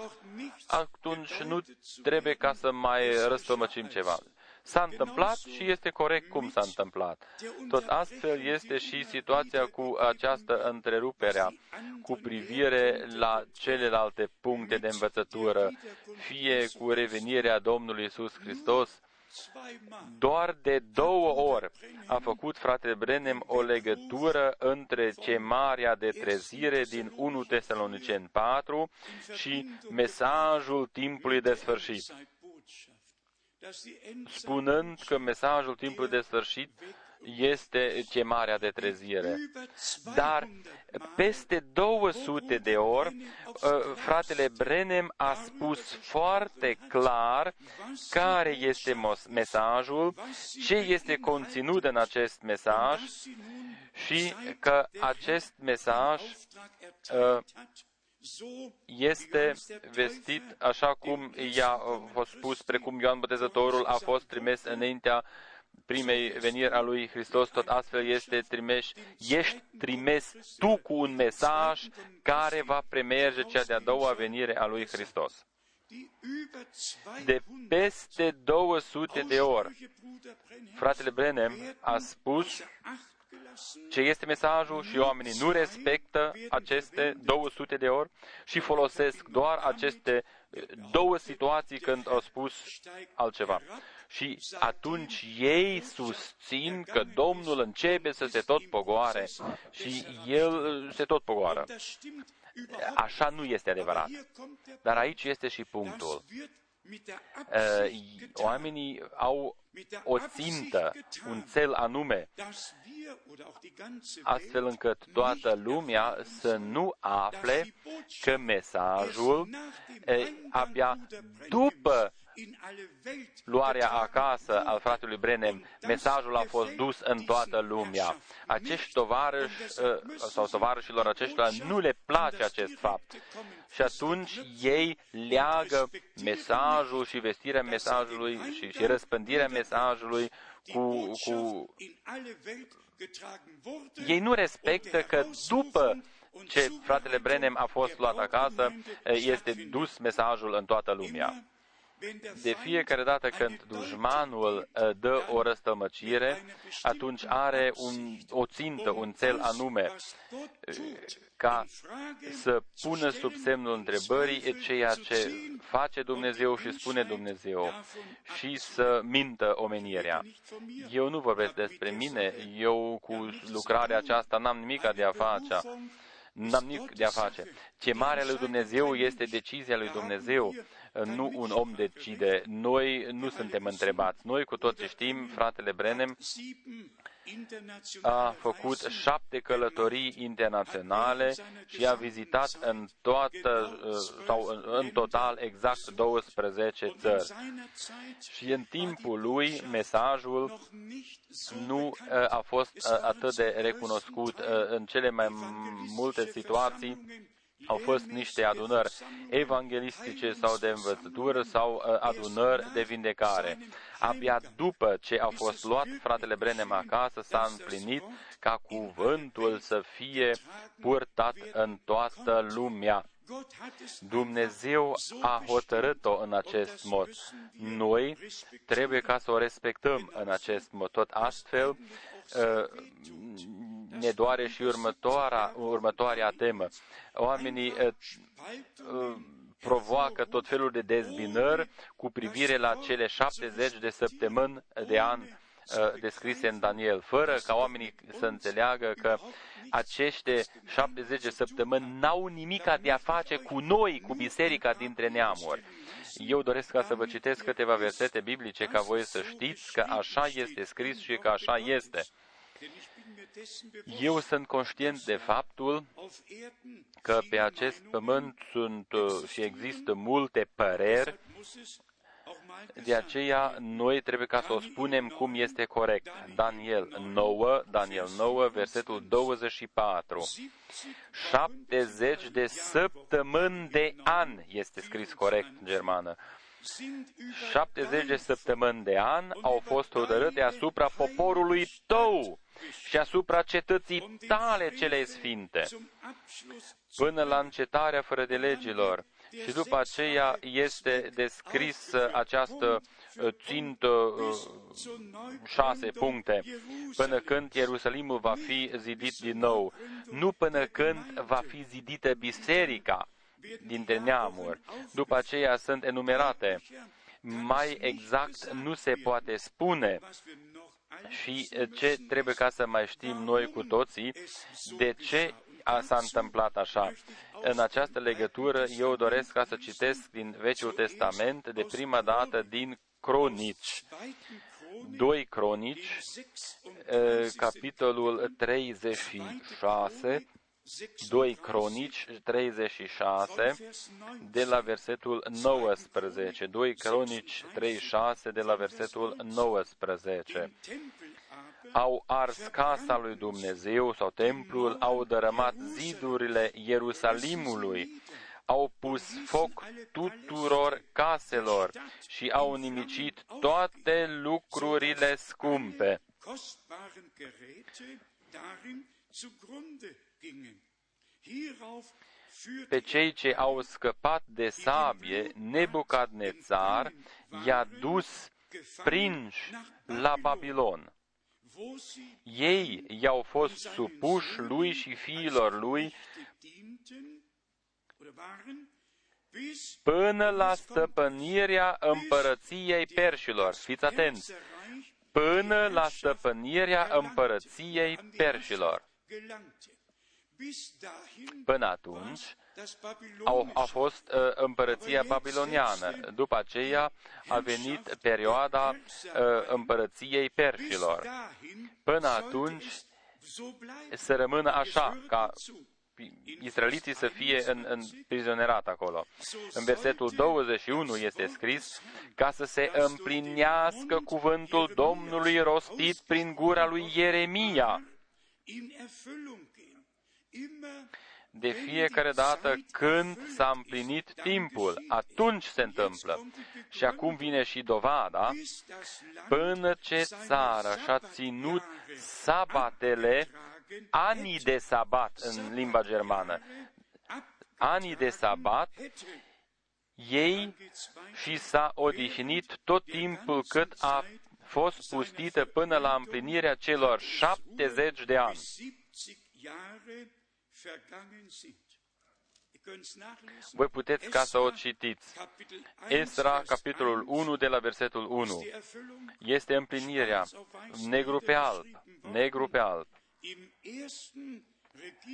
Speaker 1: Atunci nu trebuie ca să mai răstămăcim ceva. S-a întâmplat și este corect cum s-a întâmplat. Tot astfel este și situația cu această întrerupere cu privire la celelalte puncte de învățătură, fie cu revenirea Domnului Isus Hristos, doar de două ori a făcut fratele Brenem o legătură între chemarea de trezire din 1 Tesalonicen 4 și mesajul timpului de sfârșit. Spunând că mesajul timpului de sfârșit este chemarea de trezire. Dar peste 200 de ori, uh, fratele Brenem a spus foarte clar care este mesajul, ce este conținut în acest mesaj și că acest mesaj uh, este vestit așa cum i-a fost spus, precum Ioan Botezătorul a fost trimis înaintea primei veniri a lui Hristos, tot astfel este trimis, ești trimis tu cu un mesaj care va premerge cea de-a doua venire a lui Hristos. De peste 200 de ori, fratele Brenem a spus ce este mesajul și oamenii nu respectă aceste 200 de ori și folosesc doar aceste două situații când au spus altceva. Și atunci ei susțin că Domnul începe să se tot pogoare și El se tot pogoară. Așa nu este adevărat. Dar aici este și punctul. Oamenii au o țintă, un cel anume, astfel încât toată lumea să nu afle că mesajul abia după luarea acasă al fratelui Brenem, mesajul a fost dus în toată lumea. Acești tovarăși sau tovarășilor aceștia nu le place acest fapt. Și atunci ei leagă mesajul și vestirea mesajului și, și răspândirea mesajului cu, cu... Ei nu respectă că după ce fratele Brenem a fost luat acasă, este dus mesajul în toată lumea. De fiecare dată când dușmanul uh, dă o răstămăcire, atunci are un, o țintă, un cel anume, uh, ca să pună sub semnul întrebării ceea ce face Dumnezeu și spune Dumnezeu și să mintă omenirea. Eu nu vorbesc despre mine, eu cu lucrarea aceasta n-am nimic de a face n-am nimic de a face. Ce mare lui Dumnezeu este decizia lui Dumnezeu, nu un om decide. Noi nu suntem întrebați. Noi cu toții știm, fratele Brenem a făcut șapte călătorii internaționale și a vizitat în toată, sau în total exact 12 țări. Și în timpul lui, mesajul nu a fost atât de recunoscut în cele mai multe situații au fost niște adunări evanghelistice sau de învățătură sau adunări de vindecare. Abia după ce a fost luat fratele Brenem acasă, s-a împlinit ca cuvântul să fie purtat în toată lumea. Dumnezeu a hotărât-o în acest mod. Noi trebuie ca să o respectăm în acest mod. Tot astfel, ne doare și următoarea, următoarea temă. Oamenii provoacă tot felul de dezbinări cu privire la cele 70 de săptămâni de an descrise în Daniel, fără ca oamenii să înțeleagă că aceste 70 de săptămâni n-au nimic de a face cu noi, cu biserica dintre neamuri. Eu doresc ca să vă citesc câteva versete biblice ca voi să știți că așa este scris și că așa este. Eu sunt conștient de faptul că pe acest pământ sunt uh, și există multe păreri, de aceea noi trebuie ca să o spunem cum este corect. Daniel 9, Daniel 9, versetul 24. 70 de săptămâni de an este scris corect în germană. 70 de săptămâni de an au fost hotărâte asupra poporului tău și asupra cetății tale cele sfinte, până la încetarea fără de legilor. Și după aceea este descris această uh, țintă uh, șase puncte, până când Ierusalimul va fi zidit din nou, nu până când va fi zidită biserica dintre neamuri. După aceea sunt enumerate. Mai exact nu se poate spune și ce trebuie ca să mai știm noi cu toții, de ce a, s-a întâmplat așa. În această legătură, eu doresc ca să citesc din Vechiul Testament, de prima dată din Cronici. 2 Cronici, capitolul 36, 2 Cronici 36, de la versetul 19. 2 Cronici 36, de la versetul 19. Au ars casa lui Dumnezeu sau templul, au dărâmat zidurile Ierusalimului, au pus foc tuturor caselor și au nimicit toate lucrurile scumpe pe cei ce au scăpat de sabie, Nebucadnețar i-a dus prinși la Babilon. Ei i-au fost supuși lui și fiilor lui până la stăpânirea împărăției perșilor. Fiți atenți! Până la stăpânirea împărăției perșilor. Până atunci au, a fost uh, împărăția babiloniană. După aceea a venit perioada uh, împărăției perșilor. Până atunci să rămână așa, ca israeliții să fie în, în prizonerat acolo. În versetul 21 este scris ca să se împlinească cuvântul Domnului rostit prin gura lui Ieremia de fiecare dată când s-a împlinit timpul, atunci se întâmplă. Și acum vine și dovada, până ce țara și-a ținut sabatele, anii de sabat în limba germană, anii de sabat, ei și s-a odihnit tot timpul cât a fost pustită până la împlinirea celor 70 de ani. Voi puteți ca să o citiți. Esra, capitolul 1, de la versetul 1. Este împlinirea negru pe alb, negru pe alb.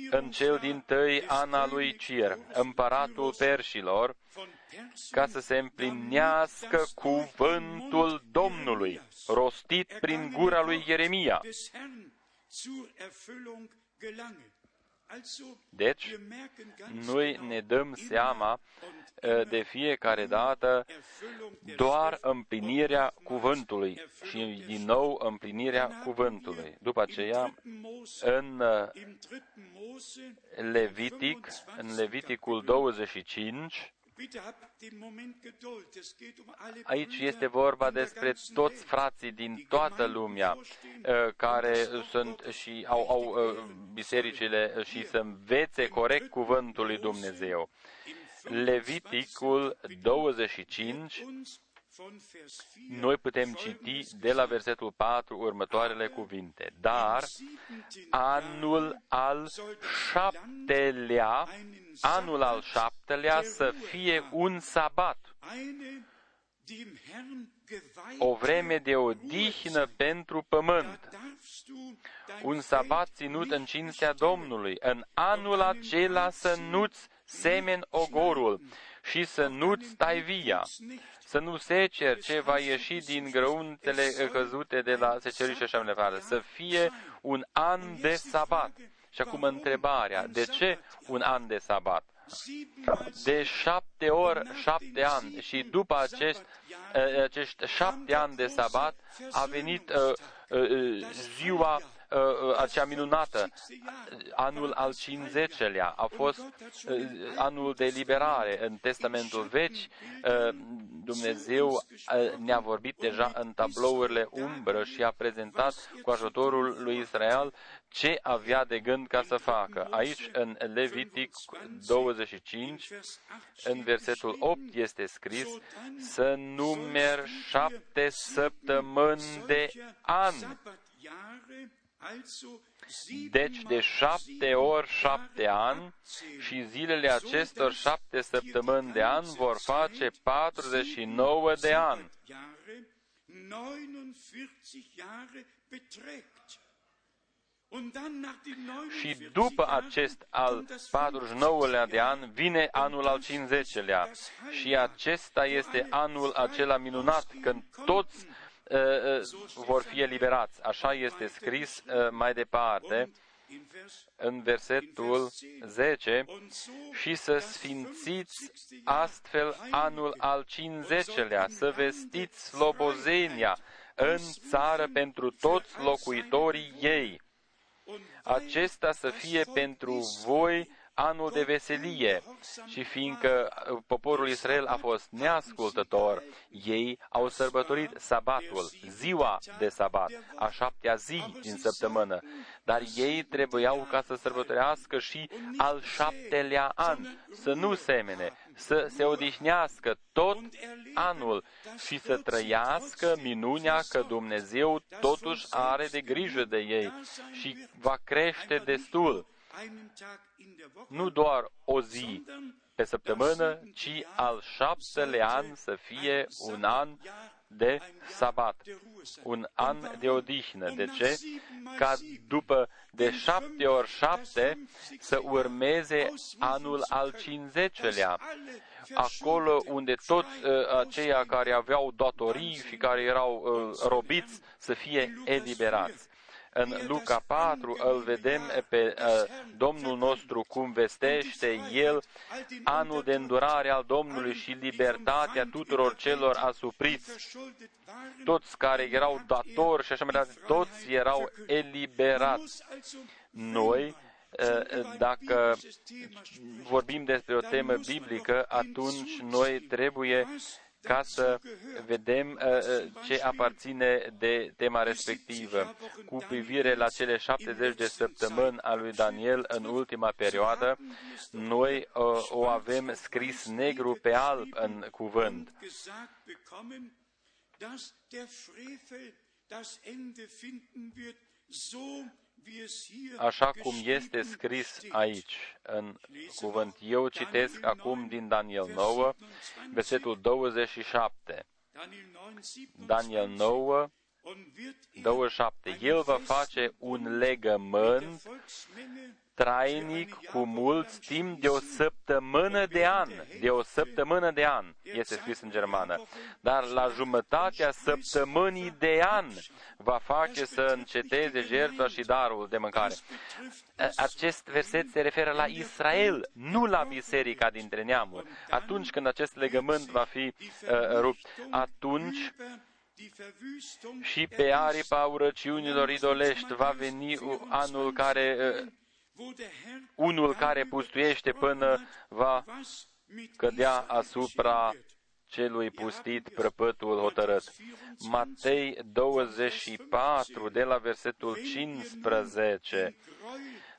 Speaker 1: În cel din tăi an al lui Cir, împăratul perșilor, ca să se împlinească cuvântul Domnului, rostit prin gura lui Ieremia. Deci, noi ne dăm seama ă, de fiecare dată doar împlinirea cuvântului și din nou împlinirea cuvântului. După aceea, în ă, Levitic, în Leviticul 25, Aici este vorba despre toți frații din toată lumea uh, care sunt și au, au uh, bisericile și să învețe corect cuvântul lui Dumnezeu. Leviticul 25 noi putem citi de la versetul 4 următoarele cuvinte. Dar anul al șaptelea, anul al șaptelea să fie un sabat, o vreme de odihnă pentru pământ, un sabat ținut în cinstea Domnului. În anul acela să nu-ți semen ogorul și să nu-ți tai via, să nu seceri ce va ieși din grăuntele căzute de la seceriș și așa mai departe, să fie un an de sabat. Și acum întrebarea, de ce un an de sabat? De șapte ori șapte ani și după acest, acești șapte ani de sabat a venit uh, uh, ziua Uh, uh, acea minunată. Anul al 50-lea a fost uh, anul de liberare. În Testamentul Vechi, Dumnezeu ne-a vorbit deja în tablourile umbră și a prezentat cu ajutorul lui Israel ce avea de gând ca să facă. Aici, în Levitic 25, în versetul 8 este scris să numer șapte săptămâni de an deci de șapte ori șapte ani și zilele acestor șapte săptămâni de an vor face 49 de ani. Și după acest al 49-lea de an vine anul al 50-lea. Și acesta este anul acela minunat când toți Uh, uh, vor fi eliberați. Așa este scris uh, mai departe în versetul 10 și să sfințiți astfel anul al 50-lea, să vestiți slobozenia în țară pentru toți locuitorii ei. Acesta să fie pentru voi anul de veselie. Și fiindcă uh, poporul Israel a fost neascultător, ei au sărbătorit sabatul, ziua de sabat, a șaptea zi din săptămână, dar ei trebuiau ca să sărbătorească și al șaptelea an, să nu semene, să se odihnească tot anul și să trăiască minunea că Dumnezeu totuși are de grijă de ei și va crește destul nu doar o zi pe săptămână, ci al șaptelea an să fie un an de sabat, un an de odihnă. De ce? Ca după de șapte ori șapte să urmeze anul al cincizecilea, acolo unde toți uh, aceia care aveau datorii și care erau uh, robiți să fie eliberați. În Luca 4 îl vedem pe uh, Domnul nostru cum vestește El anul de îndurare al Domnului și libertatea tuturor celor asupriți. Toți care erau datori și așa mai departe, toți erau eliberați. Noi, uh, dacă vorbim despre o temă biblică, atunci noi trebuie ca să vedem uh, uh, ce aparține de tema respectivă. Cu privire la cele 70 de săptămâni a lui Daniel în ultima perioadă, noi uh, o avem scris negru pe alb în cuvânt. Așa cum este scris aici, în cuvânt. Eu citesc acum din Daniel 9, versetul 27. Daniel 9, 27. El va face un legământ trainic cu mulți timp de o săptămână de an. De o săptămână de an, este scris în germană. Dar la jumătatea săptămânii de an va face să înceteze jertfa și darul de mâncare. Acest verset se referă la Israel, nu la biserica dintre neamuri. Atunci când acest legământ va fi uh, rupt, atunci și pe aripa urăciunilor idolești va veni anul care uh, unul care pustuiește până va cădea asupra celui pustit prăpătul hotărât. Matei 24, de la versetul 15.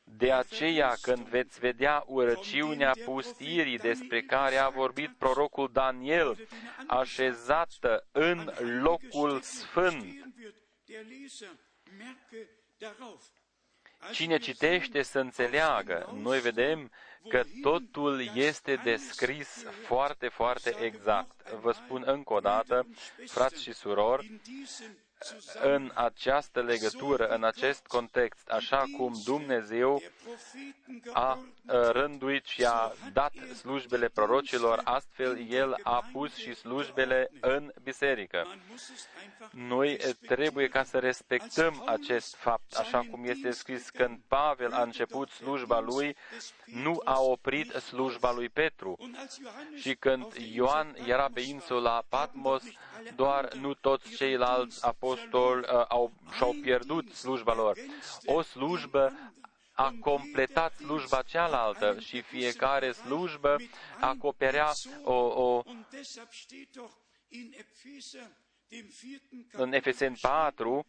Speaker 1: De aceea, când veți vedea urăciunea pustirii despre care a vorbit prorocul Daniel, așezată în locul sfânt, Cine citește să înțeleagă, noi vedem că totul este descris foarte, foarte exact. Vă spun încă o dată, frați și surori, în această legătură, în acest context, așa cum Dumnezeu a rânduit și a dat slujbele prorocilor, astfel El a pus și slujbele în biserică. Noi trebuie ca să respectăm acest fapt, așa cum este scris când Pavel a început slujba lui, nu a oprit slujba lui Petru. Și când Ioan era pe insula Patmos, doar nu toți ceilalți apostoli uh, au, și-au pierdut slujba lor. O slujbă a completat slujba cealaltă și fiecare slujbă acoperea o, o în Efeseni 4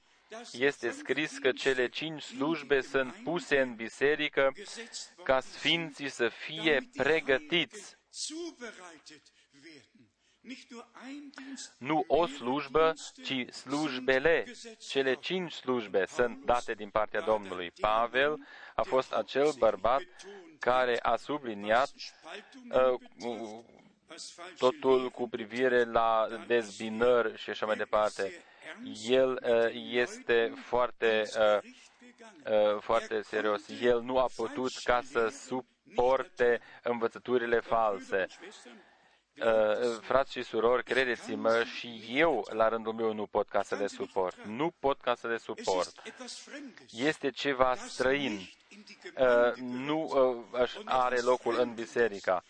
Speaker 1: este scris că cele cinci slujbe sunt puse în biserică ca sfinții să fie pregătiți nu o slujbă, ci slujbele. Cele cinci slujbe sunt date din partea Domnului. Pavel a fost acel bărbat care a subliniat uh, totul cu privire la dezbinări și așa mai departe. El uh, este foarte, uh, uh, foarte serios. El nu a putut ca să suporte învățăturile false. Uh, frați și surori, credeți-mă, și eu, la rândul meu, nu pot ca să le suport. Nu pot ca să le suport. Este ceva străin. Uh, nu uh, are locul în biserica.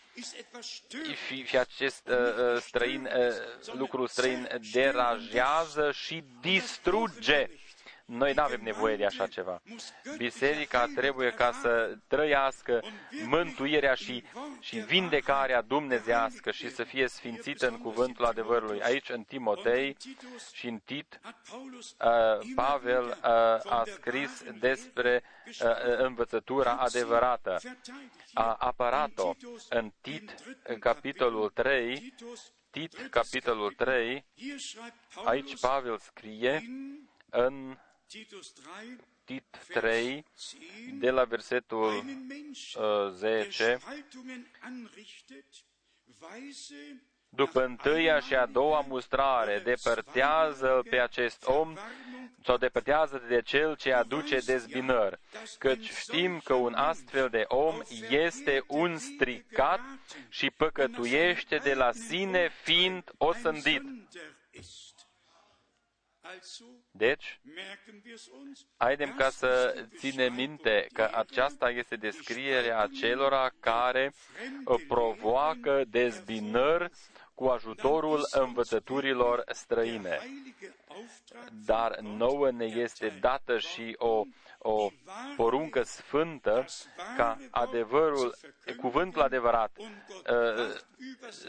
Speaker 1: Și, și acest uh, străin, uh, lucru străin derajează și distruge noi nu avem nevoie de așa ceva. Biserica trebuie ca să trăiască mântuirea și, și vindecarea dumnezească și să fie sfințită în cuvântul adevărului. Aici, în Timotei și în Tit, uh, Pavel uh, a scris despre uh, învățătura adevărată. A apărat-o în Tit, în capitolul 3, Tit, capitolul 3, aici Pavel scrie în Tit 3, de la versetul uh, 10, după întâia și a doua mustrare, depărtează pe acest om sau depărtează de cel ce aduce dezbinări, căci știm că un astfel de om este un stricat și păcătuiește de la sine fiind osândit. Deci, haidem ca să ținem minte că aceasta este descrierea acelora care provoacă dezbinări cu ajutorul învățăturilor străine. Dar nouă ne este dată și o, o poruncă sfântă ca adevărul, cuvântul adevărat uh,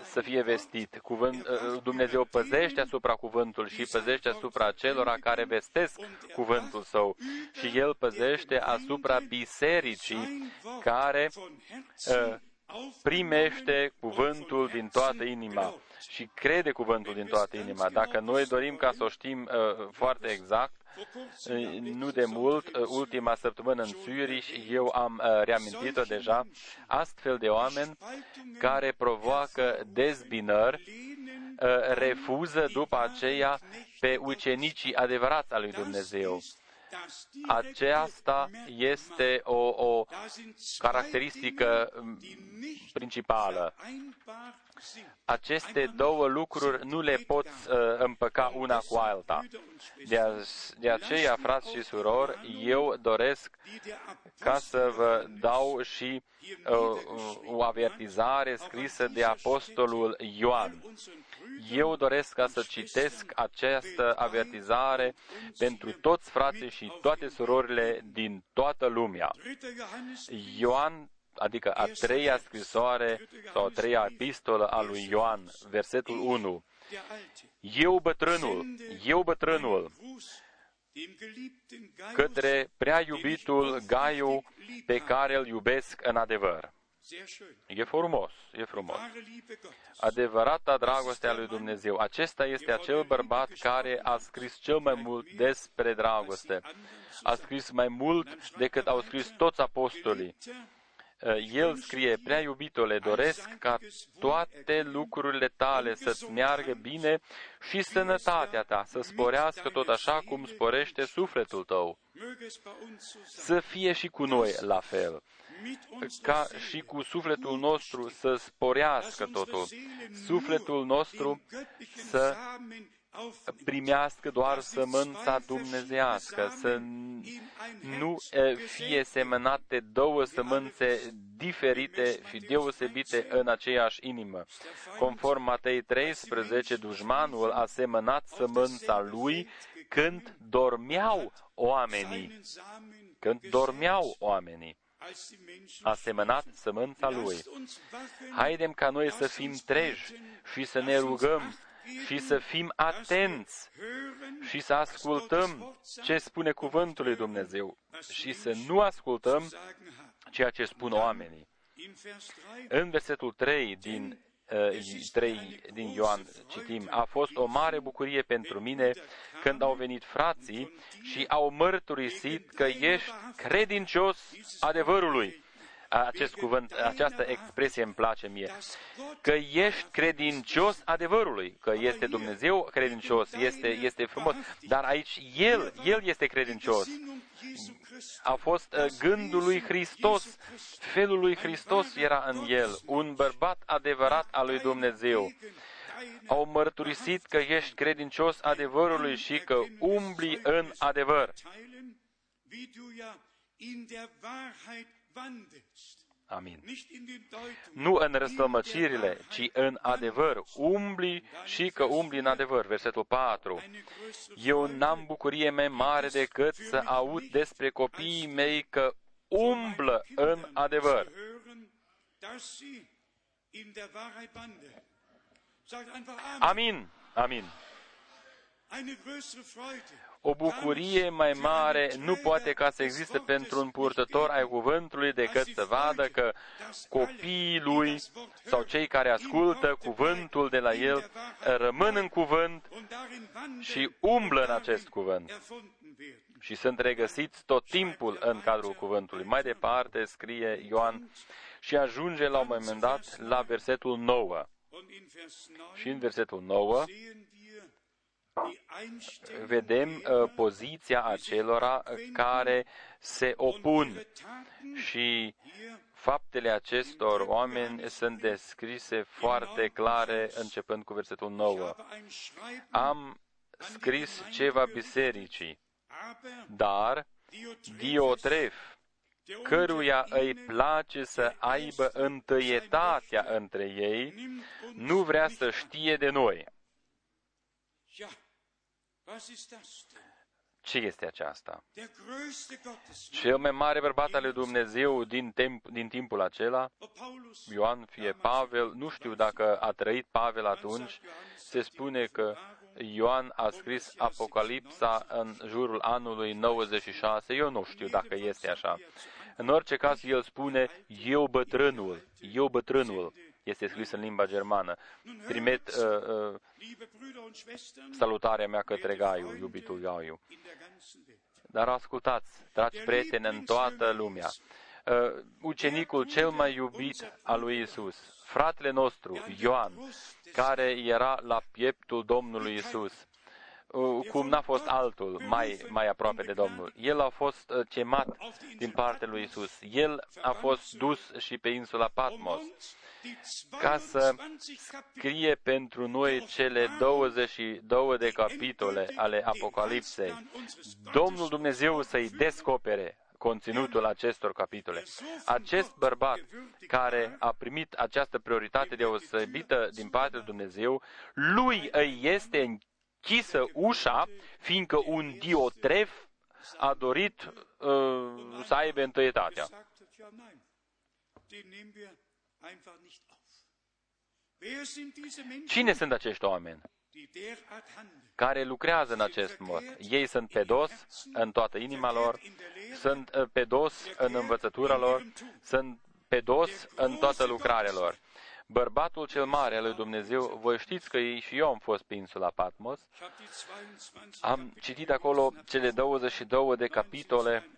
Speaker 1: să fie vestit. Cuvânt, uh, Dumnezeu păzește asupra cuvântului și păzește asupra celor care vestesc cuvântul său și El păzește asupra bisericii care uh, primește cuvântul din toată inima și crede cuvântul din toată inima. Dacă noi dorim ca să o știm uh, foarte exact, uh, nu de mult, uh, ultima săptămână în Zurich, eu am uh, reamintit-o deja, astfel de oameni care provoacă dezbinări, uh, refuză după aceea pe ucenicii adevărați al lui Dumnezeu. Aceasta este o, o caracteristică mm, principală. Aceste două lucruri nu le pot uh, împăca una cu alta. De, a, de aceea, frați și surori, eu doresc ca să vă dau și uh, o avertizare scrisă de Apostolul Ioan. Eu doresc ca să citesc această avertizare pentru toți frații și toate surorile din toată lumea. Ioan adică a treia scrisoare sau a treia epistolă a lui Ioan, versetul 1. Eu bătrânul, eu bătrânul, către prea iubitul Gaiu pe care îl iubesc în adevăr. E frumos, e frumos. Adevărata dragoste a lui Dumnezeu. Acesta este acel bărbat care a scris cel mai mult despre dragoste. A scris mai mult decât au scris toți apostolii. El scrie, prea iubitole, doresc ca toate lucrurile tale să-ți meargă bine și sănătatea ta să sporească tot așa cum sporește sufletul tău. Să fie și cu noi la fel ca și cu sufletul nostru să sporească totul. Sufletul nostru să primească doar sămânța dumnezească, să nu fie semănate două sămânțe diferite și deosebite în aceeași inimă. Conform Matei 13, dușmanul a semănat sămânța lui când dormeau oamenii. Când dormeau oamenii a semănat sămânța lui. Haidem ca noi să fim treji și să ne rugăm și să fim atenți și să ascultăm ce spune cuvântul lui Dumnezeu și să nu ascultăm ceea ce spun oamenii. În versetul 3 din 3 din Ioan citim, a fost o mare bucurie pentru mine când au venit frații și au mărturisit că ești credincios adevărului acest cuvânt, această expresie îmi place mie, că ești credincios adevărului, că este Dumnezeu credincios, este, este frumos, dar aici El, El este credincios. A fost uh, gândul lui Hristos, felul lui Hristos era în El, un bărbat adevărat al lui Dumnezeu au mărturisit că ești credincios adevărului și că umbli în adevăr. Amin. Nu în răstălmăcirile, ci în adevăr. Umbli și că umbli în adevăr. Versetul 4. Eu n-am bucurie mai mare decât să aud despre copiii mei că umblă în adevăr. Amin. Amin. O bucurie mai mare nu poate ca să existe pentru un purtător ai cuvântului decât să vadă că copiii lui sau cei care ascultă cuvântul de la el rămân în cuvânt și umblă în acest cuvânt și sunt regăsiți tot timpul în cadrul cuvântului. Mai departe scrie Ioan și ajunge la un moment dat la versetul 9. Și în versetul 9 vedem uh, poziția acelora care se opun și faptele acestor oameni sunt descrise foarte clare începând cu versetul 9. Am scris ceva bisericii, dar Diotref, căruia îi place să aibă întâietatea între ei, nu vrea să știe de noi. Ce este aceasta?
Speaker 3: Der größte Gottesmann,
Speaker 1: Cel mai mare bărbat al lui Dumnezeu din, timp, din timpul acela,
Speaker 3: ob Paulus,
Speaker 1: Ioan, fie Pavel, nu știu dacă a trăit Pavel atunci, se spune că Ioan a scris Apocalipsa în jurul anului 96, eu nu știu dacă este așa. În orice caz, el spune, eu bătrânul, eu bătrânul, este scris în limba germană. Trimit uh, uh,
Speaker 3: liebe Brüder und Schwestern,
Speaker 1: salutarea mea către Gaiu, iubitul Gaiu.
Speaker 3: in der ganzen Welt.
Speaker 1: Dar ascultați, dragi prieteni, în toată lumea, uh, ucenicul cel mai iubit al lui Isus, fratele nostru, Ioan, care era la pieptul Domnului Isus, uh, cum n-a fost altul mai, mai aproape de Domnul. El a fost uh, chemat din partea lui Isus. El a fost dus și pe insula Patmos ca să scrie pentru noi cele 22 de capitole ale Apocalipsei. Domnul Dumnezeu să-i descopere conținutul acestor capitole. Acest bărbat care a primit această prioritate deosebită din partea lui Dumnezeu, lui îi este închisă ușa, fiindcă un diotref a dorit uh, să aibă întâietatea.
Speaker 3: gesagt hat, ja, nein, den nehmen wir einfach nicht auf. Wer sind diese Menschen,
Speaker 1: Cine sunt acești oameni
Speaker 3: die derart handeln?
Speaker 1: care lucrează în acest mod? Ei sunt pe dos în toată inima lor, sunt uh, pe dos în învățătura lor, sunt pe dos în toată lucrarea lor. Bărbatul cel mare al lui Dumnezeu, voi știți că ei și eu am fost pe insula Patmos,
Speaker 3: Ich habe die 22
Speaker 1: am citit acolo cele 22 de capitole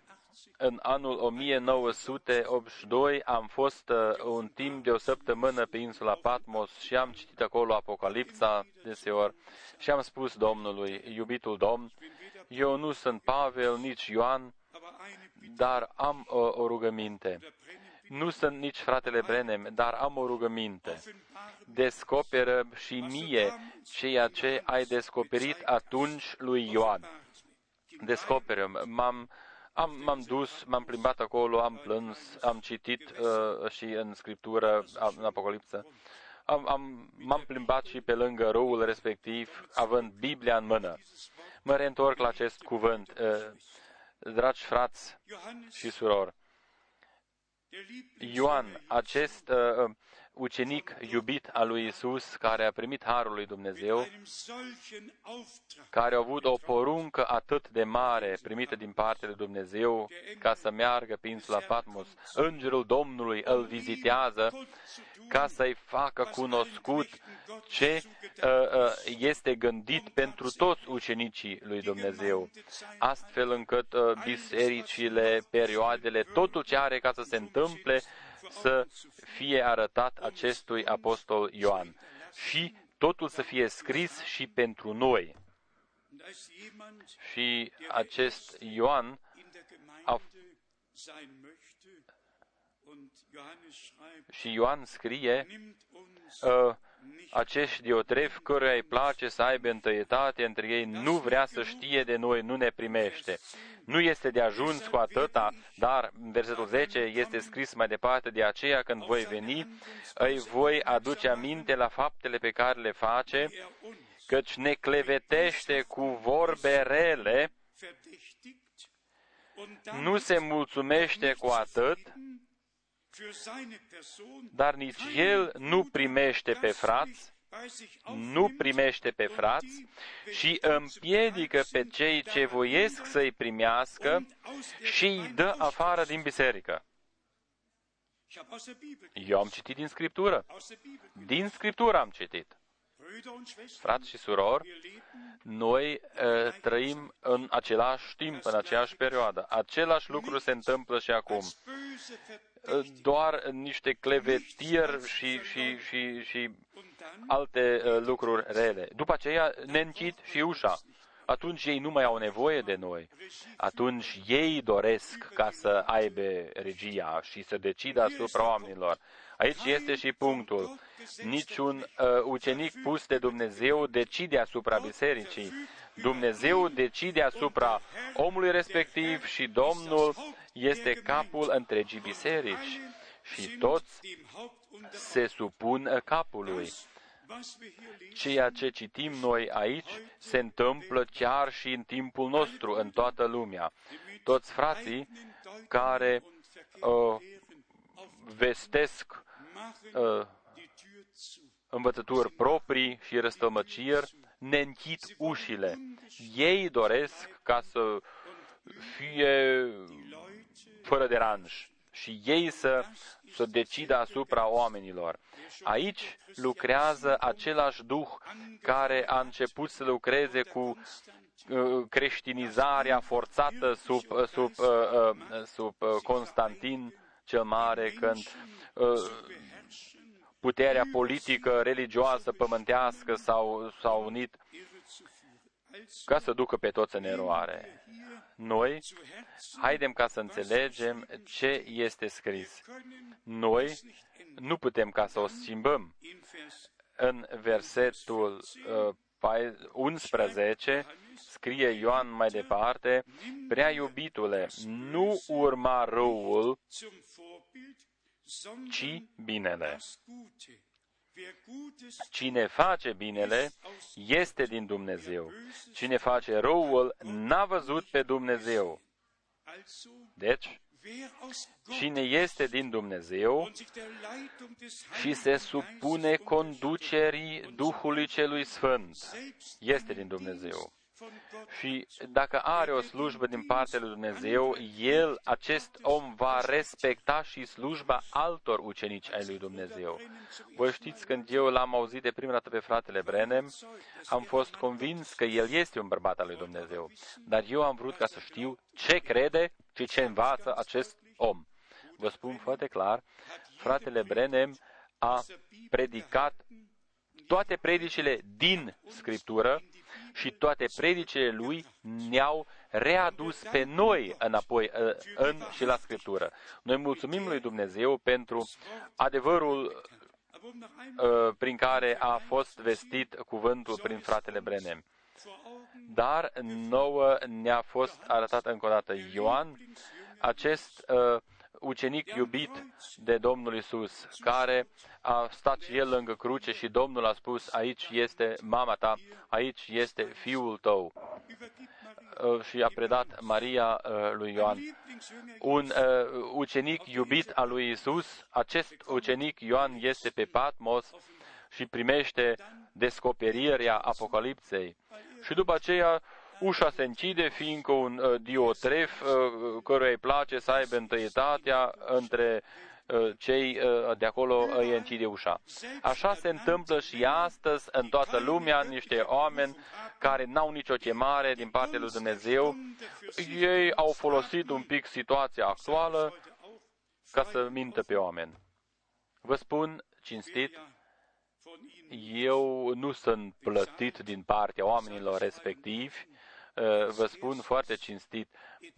Speaker 1: în anul 1982 am fost uh, un timp de o săptămână pe insula Patmos și am citit acolo Apocalipsa deseori și am spus Domnului, iubitul Domn, eu nu sunt Pavel, nici Ioan,
Speaker 3: aber eine Bitte
Speaker 1: dar am o, o rugăminte.
Speaker 3: Der Brennen
Speaker 1: Nu sunt nici fratele Brenem, dar am o rugăminte.
Speaker 3: offenbaren
Speaker 1: Descoperă și mie ceea ce ai descoperit atunci lui Ioan. Descoperă, m-am, am, m-am dus, m-am plimbat acolo, am plâns, am citit uh, și în Scriptură, în Apocalipsă. Am, am, m-am plimbat și pe lângă râul respectiv, având Biblia în mână. Mă reîntorc la acest cuvânt. Uh, dragi frați
Speaker 3: Johannes,
Speaker 1: și surori,
Speaker 3: der Liebling
Speaker 1: Ioan, acest uh, ucenic iubit al lui Isus, care a primit harul lui Dumnezeu,
Speaker 3: einem solchen Auftrag
Speaker 1: care au avut o poruncă atât de mare primită din partea lui Dumnezeu ca să meargă pe insula Patmos. Îngerul Domnului îl vizitează ca să-i facă cunoscut ce uh, uh, este gândit pentru toți ucenicii lui Dumnezeu, astfel încât uh, bisericile, perioadele, totul ce are ca să se întâmple, să fie arătat acestui apostol Ioan și totul să fie scris și pentru noi.
Speaker 3: Und als jemand
Speaker 1: Și acest Ioan
Speaker 3: in der
Speaker 1: auf-
Speaker 3: Gemeinde sein möchte, und Johannes schreibt,
Speaker 1: și Ioan scrie
Speaker 3: nimmt uns
Speaker 1: uh,
Speaker 3: nicht
Speaker 1: acești diotrefi căruia îi place să aibă întâietate între ei, nu vrea să știe de noi, nu ne primește. Nu este de ajuns cu atâta, dar în versetul 10 este scris mai departe, de aceea când voi veni, îi voi aduce aminte la faptele pe care le face,
Speaker 3: er uns
Speaker 1: căci ne clevetește cu vorbe rele,
Speaker 3: verdächtigt und dann
Speaker 1: nu se mulțumește cu atât,
Speaker 3: für seine Person
Speaker 1: dar nici el nu primește pe frați,
Speaker 3: bei sich
Speaker 1: nu
Speaker 3: aufnimmt
Speaker 1: primește pe frați și împiedică pe cei ce voiesc să-i primească
Speaker 3: und aus der
Speaker 1: și îi dă afară din biserică.
Speaker 3: Ich habe aus der Bibel,
Speaker 1: Eu am citit din Scriptură.
Speaker 3: aus der Bibel.
Speaker 1: Din Scriptură am citit.
Speaker 3: Brüder und Schwestern,
Speaker 1: Frați și surori,
Speaker 3: wir leben
Speaker 1: noi uh, trăim în același timp, în aceeași perioadă. Același lucru se întâmplă și acum.
Speaker 3: böse
Speaker 1: Uh,
Speaker 3: verdächtigt
Speaker 1: Doar niște clevetieri și, și, și, și
Speaker 3: und dann
Speaker 1: alte uh, lucruri rele. După aceea ne închid și ușa. Atunci ei nu mai au nevoie de noi. Atunci ei doresc ca să aibă regia și să decidă asupra oamenilor. Aici este și punctul. Niciun uh, ucenic pus de Dumnezeu decide asupra bisericii. Dumnezeu decide asupra omului respectiv și Domnul este capul întregii biserici. Și toți
Speaker 3: dem Haupt unter
Speaker 1: se supun capului. ceea ce citim noi aici se întâmplă chiar și în timpul nostru, în toată lumea. Toți frații care uh, vestesc uh, învățături proprii și răstămăciri, ne închid ușile. Ei doresc ca să fie fără deranj și ei să, să decidă asupra oamenilor. Aici lucrează același duh care a început să lucreze cu uh, creștinizarea forțată sub, sub, uh, sub Constantin cel Mare, când puterea politică, religioasă, pământească s-au, s-au unit ca să ducă pe toți în eroare. Noi, haidem ca să înțelegem ce este scris. Noi nu putem ca să o schimbăm. În versetul uh, 11 scrie Ioan mai departe, prea iubitule, nu urma răul, ci binele. Cine face binele este din Dumnezeu. Cine face răul n-a văzut pe Dumnezeu. Deci, cine este din Dumnezeu și se supune conducerii Duhului Celui Sfânt, este din Dumnezeu. Și dacă are o slujbă din partea lui Dumnezeu, el, acest om, va respecta și slujba altor ucenici ai lui Dumnezeu. Vă știți, când eu l-am auzit de prima dată pe fratele Brenem, am fost convins că el este un bărbat al lui Dumnezeu. Dar eu am vrut ca să știu ce crede și ce învață acest om. Vă spun foarte clar, fratele Brenem a predicat toate predicile din Scriptură și toate predicile lui ne-au readus pe noi înapoi uh, în și la Scriptură. Noi mulțumim lui Dumnezeu pentru adevărul uh, prin care a fost vestit cuvântul prin fratele Brenem. Dar nouă ne-a fost arătat încă o dată Ioan, acest uh, ucenic iubit de Domnul Isus, care a stat și el lângă cruce și Domnul a spus, aici este mama ta, aici este fiul tău. Uh, și a predat Maria uh, lui Ioan. Un uh, ucenic iubit al lui Isus, acest ucenic Ioan este pe Patmos și primește descoperirea Apocalipsei. Și după aceea ușa se închide, fiindcă un uh, diotref uh, căruia îi place să aibă întâietatea între uh, cei uh, de acolo îi închide ușa. Așa se întâmplă și astăzi în toată lumea, niște oameni care n-au nicio chemare din partea lui Dumnezeu, ei au folosit un pic situația actuală ca să mintă pe oameni. Vă spun cinstit, eu nu sunt plătit din partea oamenilor respectivi, Uh, vă spun foarte cinstit,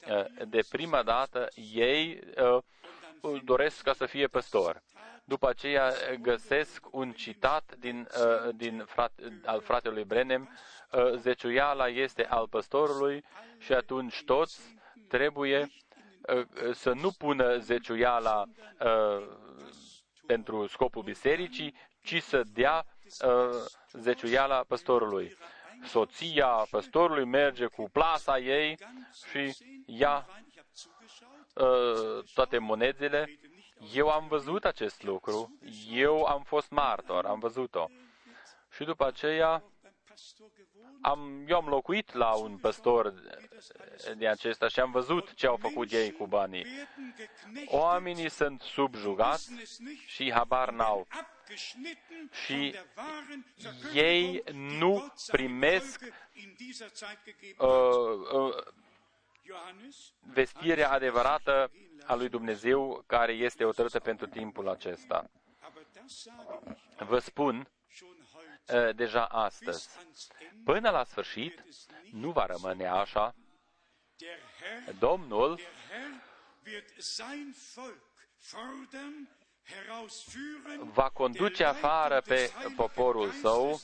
Speaker 1: uh, de prima dată ei uh, doresc ca să fie păstor. După aceea găsesc un citat din, din frate, al fratelui Brenem, zeciuiala este al păstorului și atunci toți trebuie să nu pună zeciuiala pentru scopul bisericii, ci să dea zeciuiala păstorului soția păstorului merge cu plasa ei și ia uh, toate monedele. Eu am văzut acest lucru, eu am fost martor, am văzut-o. Și după aceea am, eu am locuit la un păstor de acesta și am văzut ce au făcut ei cu banii. Oamenii sunt subjugați și habar n-au. Și ei nu primesc uh, uh, vestirea adevărată a lui Dumnezeu care este hotărâtă pentru timpul acesta. Vă spun uh, deja astăzi. Până la sfârșit, nu va rămâne așa. Domnul va conduce afară pe poporul său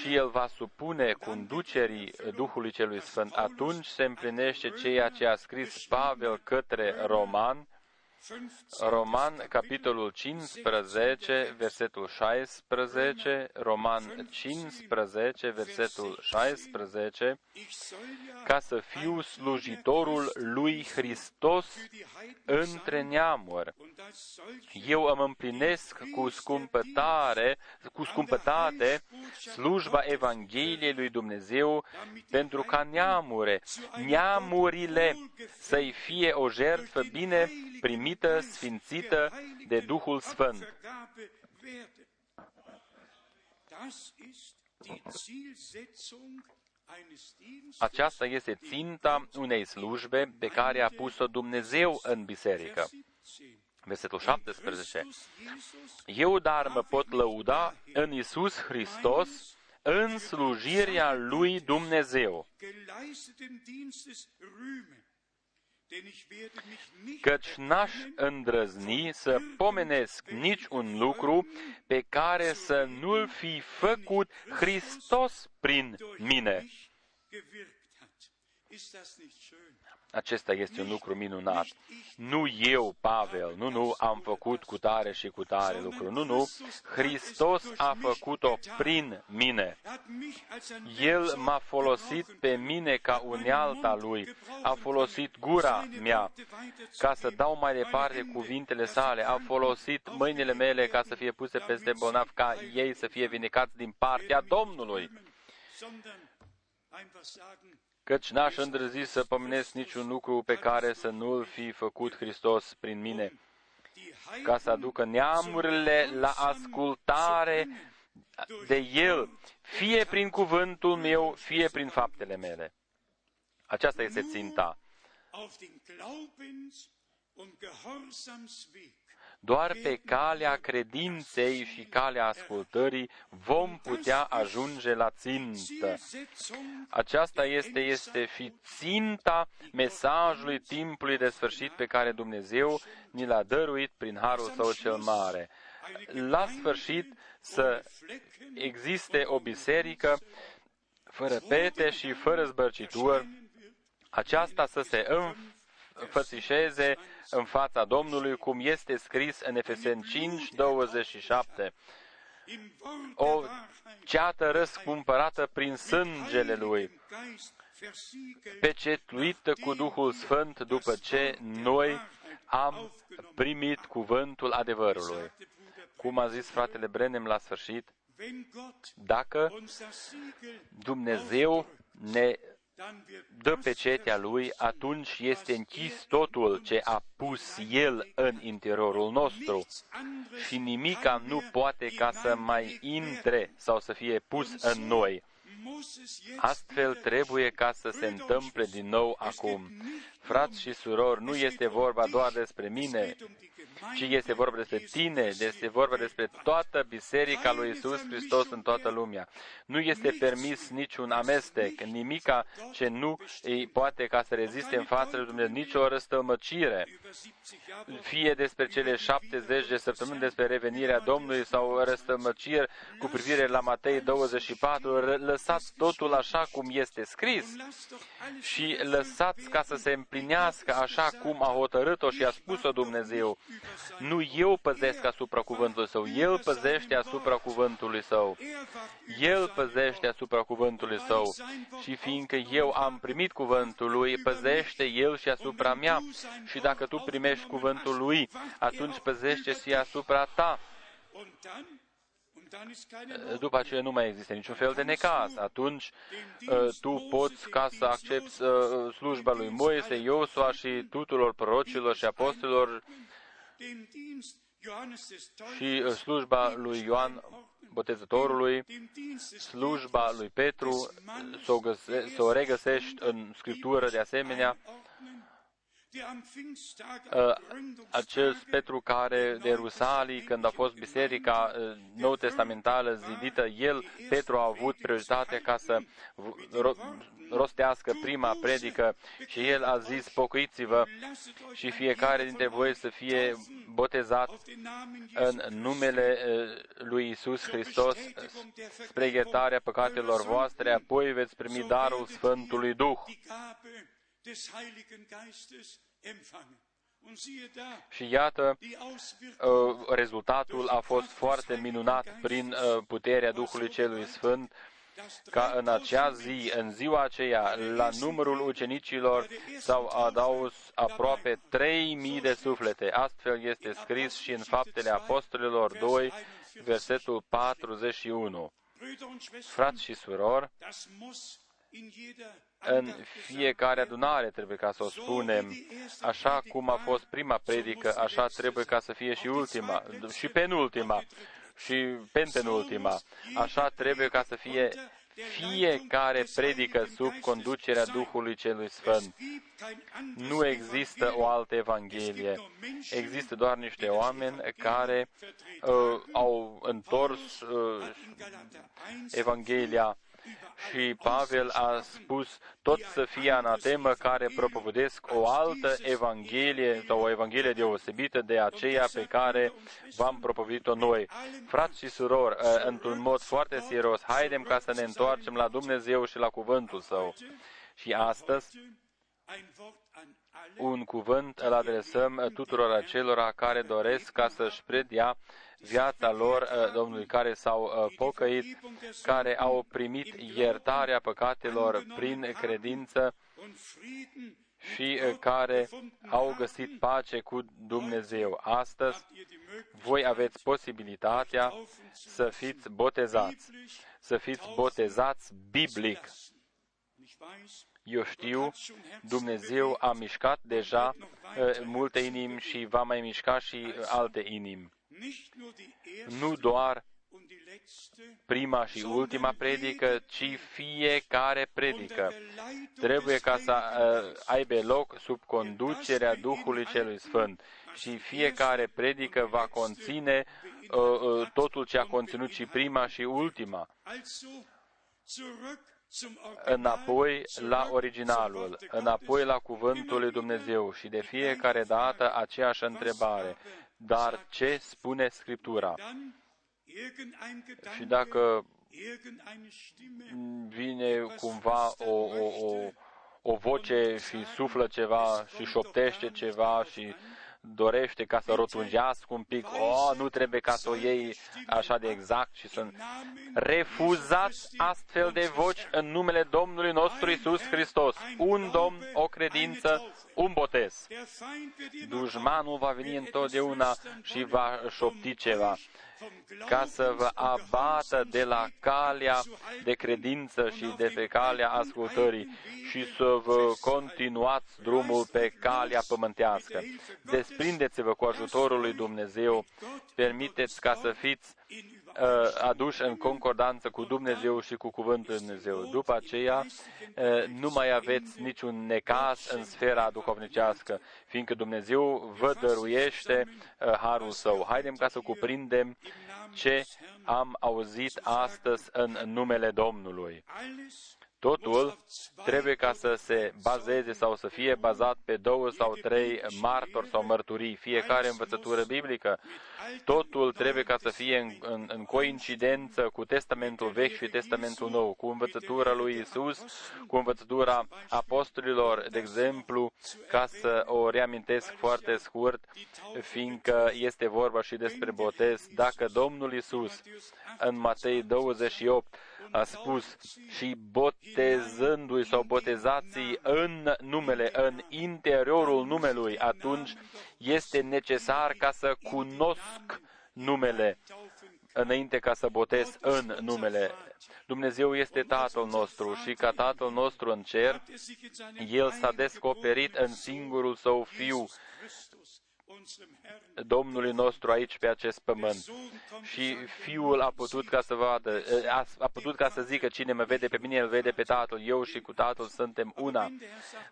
Speaker 1: și el va supune conducerii Duhului Celui Sfânt. Atunci se împlinește ceea ce a scris Pavel către Roman, Roman, capitolul 15, versetul 16, Roman 15, versetul 16, ca să fiu slujitorul lui Hristos între neamuri. Eu îmi împlinesc cu scumpătare, cu scumpătate slujba Evangheliei lui Dumnezeu pentru ca neamure, neamurile să-i fie o jertfă bine primită, sfințită de Duhul Sfânt. Aceasta este ținta unei slujbe pe care a pus-o Dumnezeu în biserică. Versetul 17. Eu dar mă pot lăuda în Isus Hristos în slujirea lui Dumnezeu. Căci n-aș îndrăzni să pomenesc nici un lucru pe care să nu-l fi făcut Hristos prin mine. Acesta este un lucru minunat. Nu eu, Pavel, nu, nu, am făcut cu tare și cu tare lucru. Nu, nu, Hristos a făcut-o prin mine. El m-a folosit pe mine ca unealta lui, a folosit gura mea ca să dau mai departe cuvintele sale, a folosit mâinile mele ca să fie puse peste bolnavi, ca ei să fie vindecați din partea Domnului căci n-aș îndrăzi să pomenesc niciun lucru pe care să nu-l fi făcut Hristos prin mine, ca să aducă neamurile la ascultare de El, fie prin cuvântul meu, fie prin faptele mele. Aceasta este ținta. Doar pe calea credinței și calea ascultării vom putea ajunge la țintă. Aceasta este, este și ținta mesajului timpului de sfârșit pe care Dumnezeu ni l-a dăruit prin harul său cel mare. La sfârșit să existe o biserică fără pete și fără zbărcituri, aceasta să se înfățișeze în fața Domnului, cum este scris în Efeseni 5, 27. O ceată răscumpărată prin sângele Lui, pecetluită cu Duhul Sfânt după ce noi am primit cuvântul adevărului. Cum a zis fratele Brenem la sfârșit, dacă Dumnezeu ne dă pecetea lui, atunci este închis totul ce a pus el în interiorul nostru și nimica nu poate ca să mai intre sau să fie pus în noi. Astfel trebuie ca să se întâmple din nou acum. Frați și surori, nu este vorba doar despre mine, ci este vorba despre tine, este vorba despre toată Biserica lui Isus Hristos în toată lumea. Nu este permis niciun amestec, nimica ce nu îi poate ca să reziste în fața lui Dumnezeu, nicio răstălmăcire, fie despre cele 70 de săptămâni despre revenirea Domnului sau răstălmăciri cu privire la Matei 24, lăsați totul așa cum este scris și lăsați ca să se împlinească așa cum a hotărât-o și a spus-o Dumnezeu. Nu eu păzesc asupra cuvântului său, El păzește asupra cuvântului său. El păzește asupra cuvântului său. Și fiindcă eu am primit cuvântul lui, păzește El și asupra mea. Și dacă tu primești cuvântul lui, atunci păzește și asupra ta. După aceea nu mai există niciun fel de necaz. Atunci uh, tu poți ca să accepti uh, slujba lui Moise, Iosua și tuturor prorocilor și apostolilor și uh, slujba lui Ioan Botezătorului, slujba lui Petru, să o, găse, să o regăsești în Scriptură de asemenea, uh, acel Petru care de Rusalii, când a fost biserica uh, nou testamentală zidită, el, Petru, a avut prioritate ca să rostească prima predică și el a zis, pocăiți-vă și fiecare dintre voi să fie botezat în numele lui Isus Hristos spre iertarea păcatelor voastre, apoi veți primi darul Sfântului Duh.
Speaker 3: Und siehe da,
Speaker 1: Și iată,
Speaker 3: die Auswirkungen
Speaker 1: uh, rezultatul a fost foarte minunat prin uh, puterea Duhului Celui Sfânt,
Speaker 3: dass
Speaker 1: ca în acea zi, în ziua aceea, la numărul ucenicilor s-au adaus aproape 3.000 de suflete. Astfel este scris și în Faptele Apostolilor 2, versetul 41.
Speaker 3: Brüder und Schwestern,
Speaker 1: Frați și surori,
Speaker 3: das muss in jeder
Speaker 1: în
Speaker 3: Andacht gesagt
Speaker 1: fiecare
Speaker 3: werden.
Speaker 1: adunare trebuie ca să o spunem, așa cum a fost prima predică, așa trebuie ca să fie și ultima, și penultima, și pentenultima. Așa trebuie ca să fie fiecare predică sub conducerea Duhului Celui Sfânt. Nu există o altă Evanghelie. Există doar niște oameni care uh, au întors uh, Evanghelia și Pavel a spus tot să fie anatemă care propovădesc o altă Evanghelie sau o Evanghelie deosebită de aceea pe care v-am propovădit-o noi. Frați și surori, ă, într-un mod foarte serios, haidem ca să ne întoarcem la Dumnezeu și la cuvântul Său. Și astăzi un cuvânt îl adresăm tuturor acelora care doresc ca să-și predea viața lor uh, Domnului, care s-au uh, pocăit, care au primit iertarea păcatelor prin credință și uh, care au găsit pace cu Dumnezeu. Astăzi, voi aveți posibilitatea să fiți botezați, să fiți botezați biblic. Eu știu, Dumnezeu a mișcat deja uh, multe inimi și va mai mișca și alte inimi. Nu doar prima și ultima predică, ci fiecare predică trebuie ca să uh, aibă loc sub conducerea Duhului Celui Sfânt. Și fiecare predică va conține uh, uh, totul ce a conținut și prima și ultima înapoi la originalul, înapoi la cuvântul lui Dumnezeu și de fiecare dată aceeași întrebare. Dar ce spune Scriptura? Și dacă vine cumva o, o, o, o voce și suflă ceva și șoptește ceva și dorește ca să rotunjească un pic, oh, nu trebuie ca să o iei așa de exact și să refuzați astfel de voci în numele Domnului nostru Isus Hristos. Un Domn, o credință, un botez. Dușmanul va veni întotdeauna și va șopti ceva ca să vă abată de la calea de credință și de pe calea ascultării și să vă continuați drumul pe calea pământească. Desprindeți-vă cu ajutorul lui Dumnezeu, permiteți ca să fiți uh, aduși în concordanță cu Dumnezeu și cu Cuvântul lui Dumnezeu. După aceea, uh, nu mai aveți niciun necas în sfera duhovnicească, fiindcă Dumnezeu vă dăruiește uh, harul său. Haidem ca să cuprindem ce am auzit astăzi în numele Domnului. Totul trebuie ca să se bazeze sau să fie bazat pe două sau trei martori sau mărturii, fiecare învățătură biblică. Totul trebuie ca să fie în, în, în coincidență cu Testamentul Vechi și Testamentul Nou, cu învățătura lui Isus, cu învățătura apostolilor, de exemplu, ca să o reamintesc foarte scurt, fiindcă este vorba și despre botez. Dacă Domnul Isus în Matei 28 a spus și botezându-i sau botezații în numele, în interiorul numelui, atunci este necesar ca să cunosc numele înainte ca să botez în numele. Dumnezeu este Tatăl nostru și ca Tatăl nostru în cer, El s-a descoperit în singurul Său Fiu, Domnului nostru aici pe acest pământ. Și Fiul a putut ca să vadă, a, a putut ca să zică cine mă vede pe mine, îl vede pe Tatăl. Eu și cu Tatăl suntem una.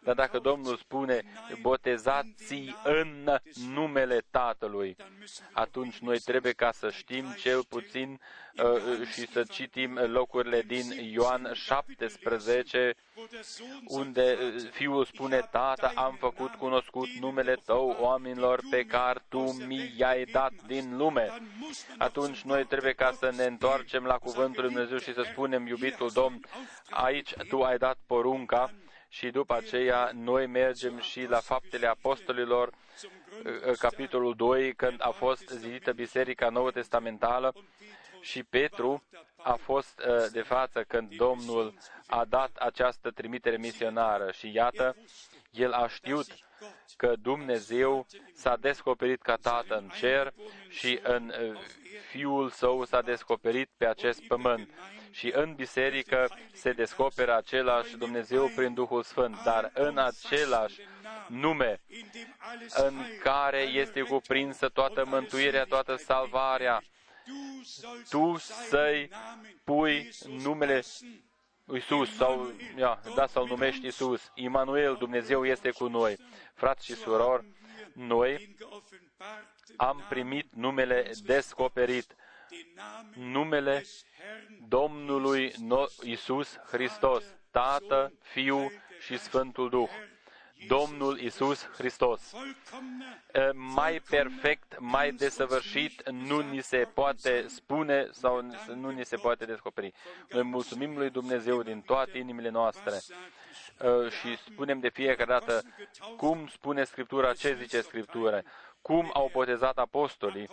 Speaker 1: Dar dacă Domnul spune, botezați în numele Tatălui, atunci noi trebuie ca să știm cel puțin uh, și să citim locurile din Ioan 17, unde Fiul spune, Tată, am făcut cunoscut numele Tău oamenilor pe care Tu mi i-ai dat din lume. Atunci noi trebuie ca să ne întoarcem la Cuvântul Lui Dumnezeu și să spunem, iubitul Domn, aici Tu ai dat porunca și după aceea noi mergem și la faptele apostolilor, capitolul 2, când a fost zidită Biserica Nouă Testamentală și Petru a fost de față când Domnul a dat această trimitere misionară și iată, el a știut că Dumnezeu s-a descoperit ca Tată în cer și în Fiul Său s-a descoperit pe acest pământ. Și în biserică se descoperă același Dumnezeu prin Duhul Sfânt, dar în același nume în care este cuprinsă toată mântuirea, toată salvarea, tu să-i pui numele Iisus sau, ia, da, să-L numești Iisus. Immanuel, Dumnezeu este cu noi. Frați și surori, noi am primit numele descoperit, numele Domnului Iisus Hristos, Tată, Fiu și Sfântul Duh. Domnul Isus Hristos. Mai perfect, mai desăvârșit nu ni se poate spune sau nu ni se poate descoperi. Noi mulțumim lui Dumnezeu din toate inimile noastre și spunem de fiecare dată cum spune Scriptura, ce zice Scriptura cum au botezat apostolii.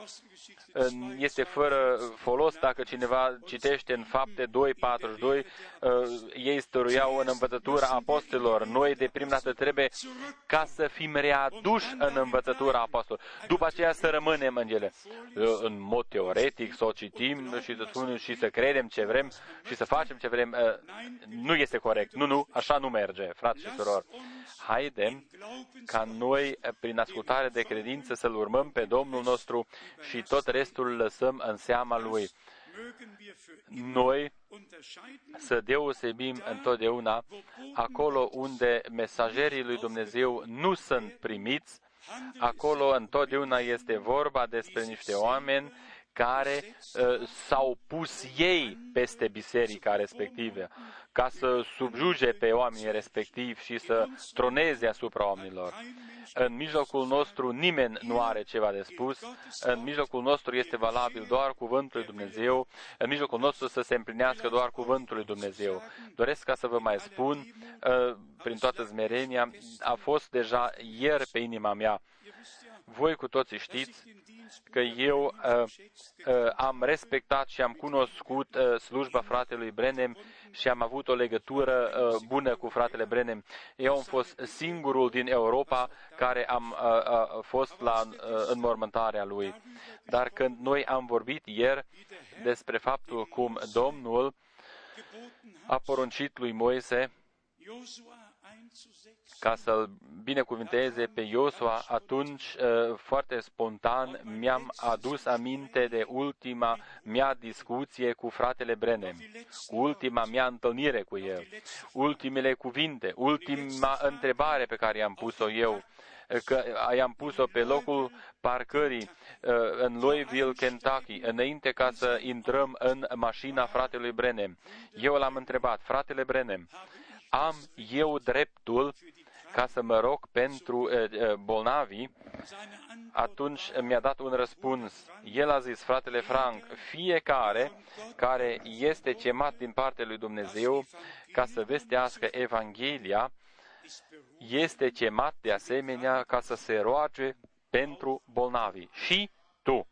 Speaker 1: Este fără folos dacă cineva citește în fapte 2.42, ei stăruiau în învățătura apostolilor. Noi de prima dată trebuie ca să fim readuși în învățătura apostolilor. După aceea să rămânem în ele. În mod teoretic, să o citim și să spunem și să credem ce vrem și să facem ce vrem. Nu este corect. Nu, nu, așa nu merge, frați și surori. Haidem ca noi, prin ascultare de credință, să-L urmăm pe Domnul nostru și tot restul îl lăsăm în seama Lui. Noi să deosebim întotdeauna acolo unde mesagerii lui Dumnezeu nu sunt primiți, acolo întotdeauna este vorba despre niște oameni care uh, s-au pus ei peste biserica respectivă, ca să subjuge pe oamenii respectivi și să troneze asupra oamenilor. În mijlocul nostru nimeni nu are ceva de spus, în mijlocul nostru este valabil doar cuvântul lui Dumnezeu, în mijlocul nostru să se împlinească doar cuvântul lui Dumnezeu. Doresc ca să vă mai spun, uh, prin toată zmerenia, a fost deja ieri pe inima mea. Voi cu toții știți că eu uh, uh, am respectat și am cunoscut uh, slujba fratelui Brenem și am avut o legătură uh, bună cu fratele Brenem. Eu am fost singurul din Europa care am uh, uh, fost la uh, înmormântarea lui. Dar când noi am vorbit ieri despre faptul cum Domnul a poruncit lui Moise ca să-l binecuvinteze pe Iosua, atunci, uh, foarte spontan, mi-am adus aminte de ultima mea discuție cu fratele Brenem, cu ultima mea întâlnire cu el, ultimele cuvinte, ultima întrebare pe care i-am pus-o eu, că i-am pus-o pe locul parcării uh, în Louisville, Kentucky, înainte ca să intrăm în mașina fratelui Brenem. Eu l-am întrebat, fratele Brenem, am eu dreptul ca să mă rog pentru bolnavii, atunci mi-a dat un răspuns. El a zis, fratele Frank, fiecare care este chemat din partea lui Dumnezeu ca să vestească Evanghelia, este chemat de asemenea ca să se roage pentru bolnavi. Și tu.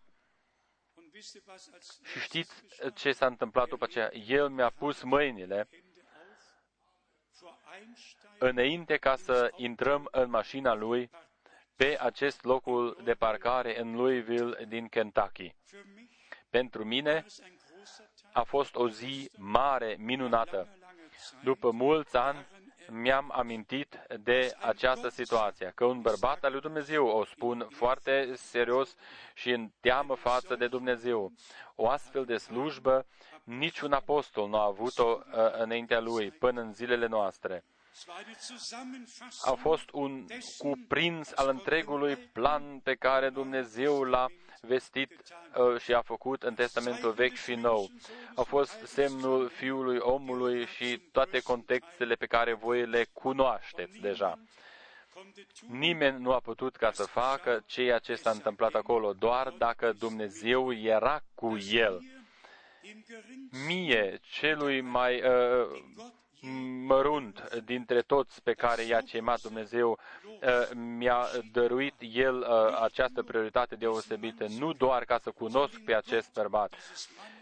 Speaker 1: Și știți ce s-a întâmplat după aceea? El mi-a pus mâinile înainte ca să intrăm în mașina lui pe acest locul de parcare în Louisville din Kentucky. Pentru mine a fost o zi mare, minunată. După mulți ani mi-am amintit de această situație, că un bărbat al lui Dumnezeu, o spun foarte serios și în teamă față de Dumnezeu, o astfel de slujbă, niciun apostol nu a avut-o uh, înaintea lui până în zilele noastre a fost un cuprins al întregului plan pe care Dumnezeu l-a vestit uh, și a făcut în Testamentul Vechi și Nou. A fost semnul Fiului Omului și toate contextele pe care voi le cunoașteți deja. Nimeni nu a putut ca să facă ceea ce s-a întâmplat acolo, doar dacă Dumnezeu era cu el. Mie, celui mai uh, mărunt dintre toți pe care i-a chemat Dumnezeu, uh, mi-a dăruit El uh, această prioritate deosebită, nu doar ca să cunosc pe acest bărbat,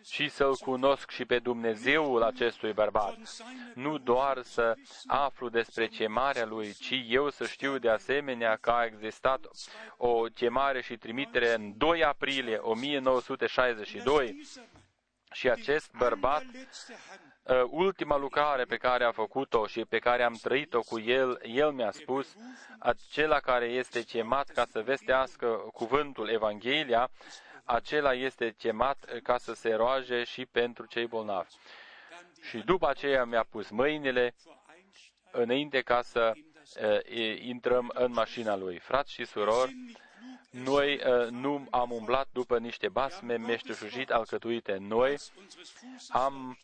Speaker 1: ci să-L cunosc și pe Dumnezeul acestui bărbat. Nu doar să aflu despre chemarea Lui, ci eu să știu de asemenea că a existat o chemare și trimitere în 2 aprilie 1962 și acest bărbat Uh, ultima lucrare pe care a făcut-o și pe care am trăit-o cu el, el mi-a spus, acela care este chemat ca să vestească cuvântul Evanghelia, acela este chemat ca să se roage și pentru cei bolnavi. Și după aceea mi-a pus mâinile înainte ca să uh, intrăm în mașina lui. Frați și surori, noi uh, nu am umblat după niște basme meșteșugit alcătuite. Noi am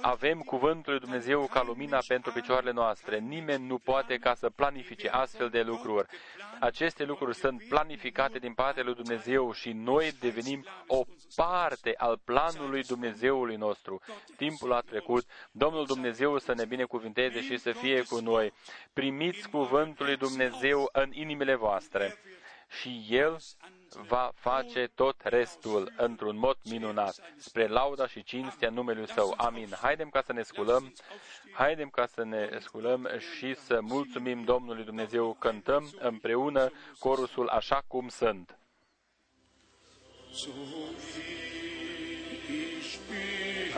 Speaker 1: avem cuvântul lui Dumnezeu ca lumina pentru picioarele noastre. Nimeni nu poate ca să planifice astfel de lucruri. Aceste lucruri sunt planificate din partea lui Dumnezeu și noi devenim o parte al planului Dumnezeului nostru. Timpul a trecut. Domnul Dumnezeu să ne binecuvinteze și să fie cu noi. Primiți cuvântul lui Dumnezeu în inimile voastre și El va face tot restul într-un mod minunat, spre lauda și cinstea numelui Său. Amin. Haidem ca să ne sculăm, haidem ca să ne sculăm și să mulțumim Domnului Dumnezeu. Cântăm împreună corusul așa cum sunt.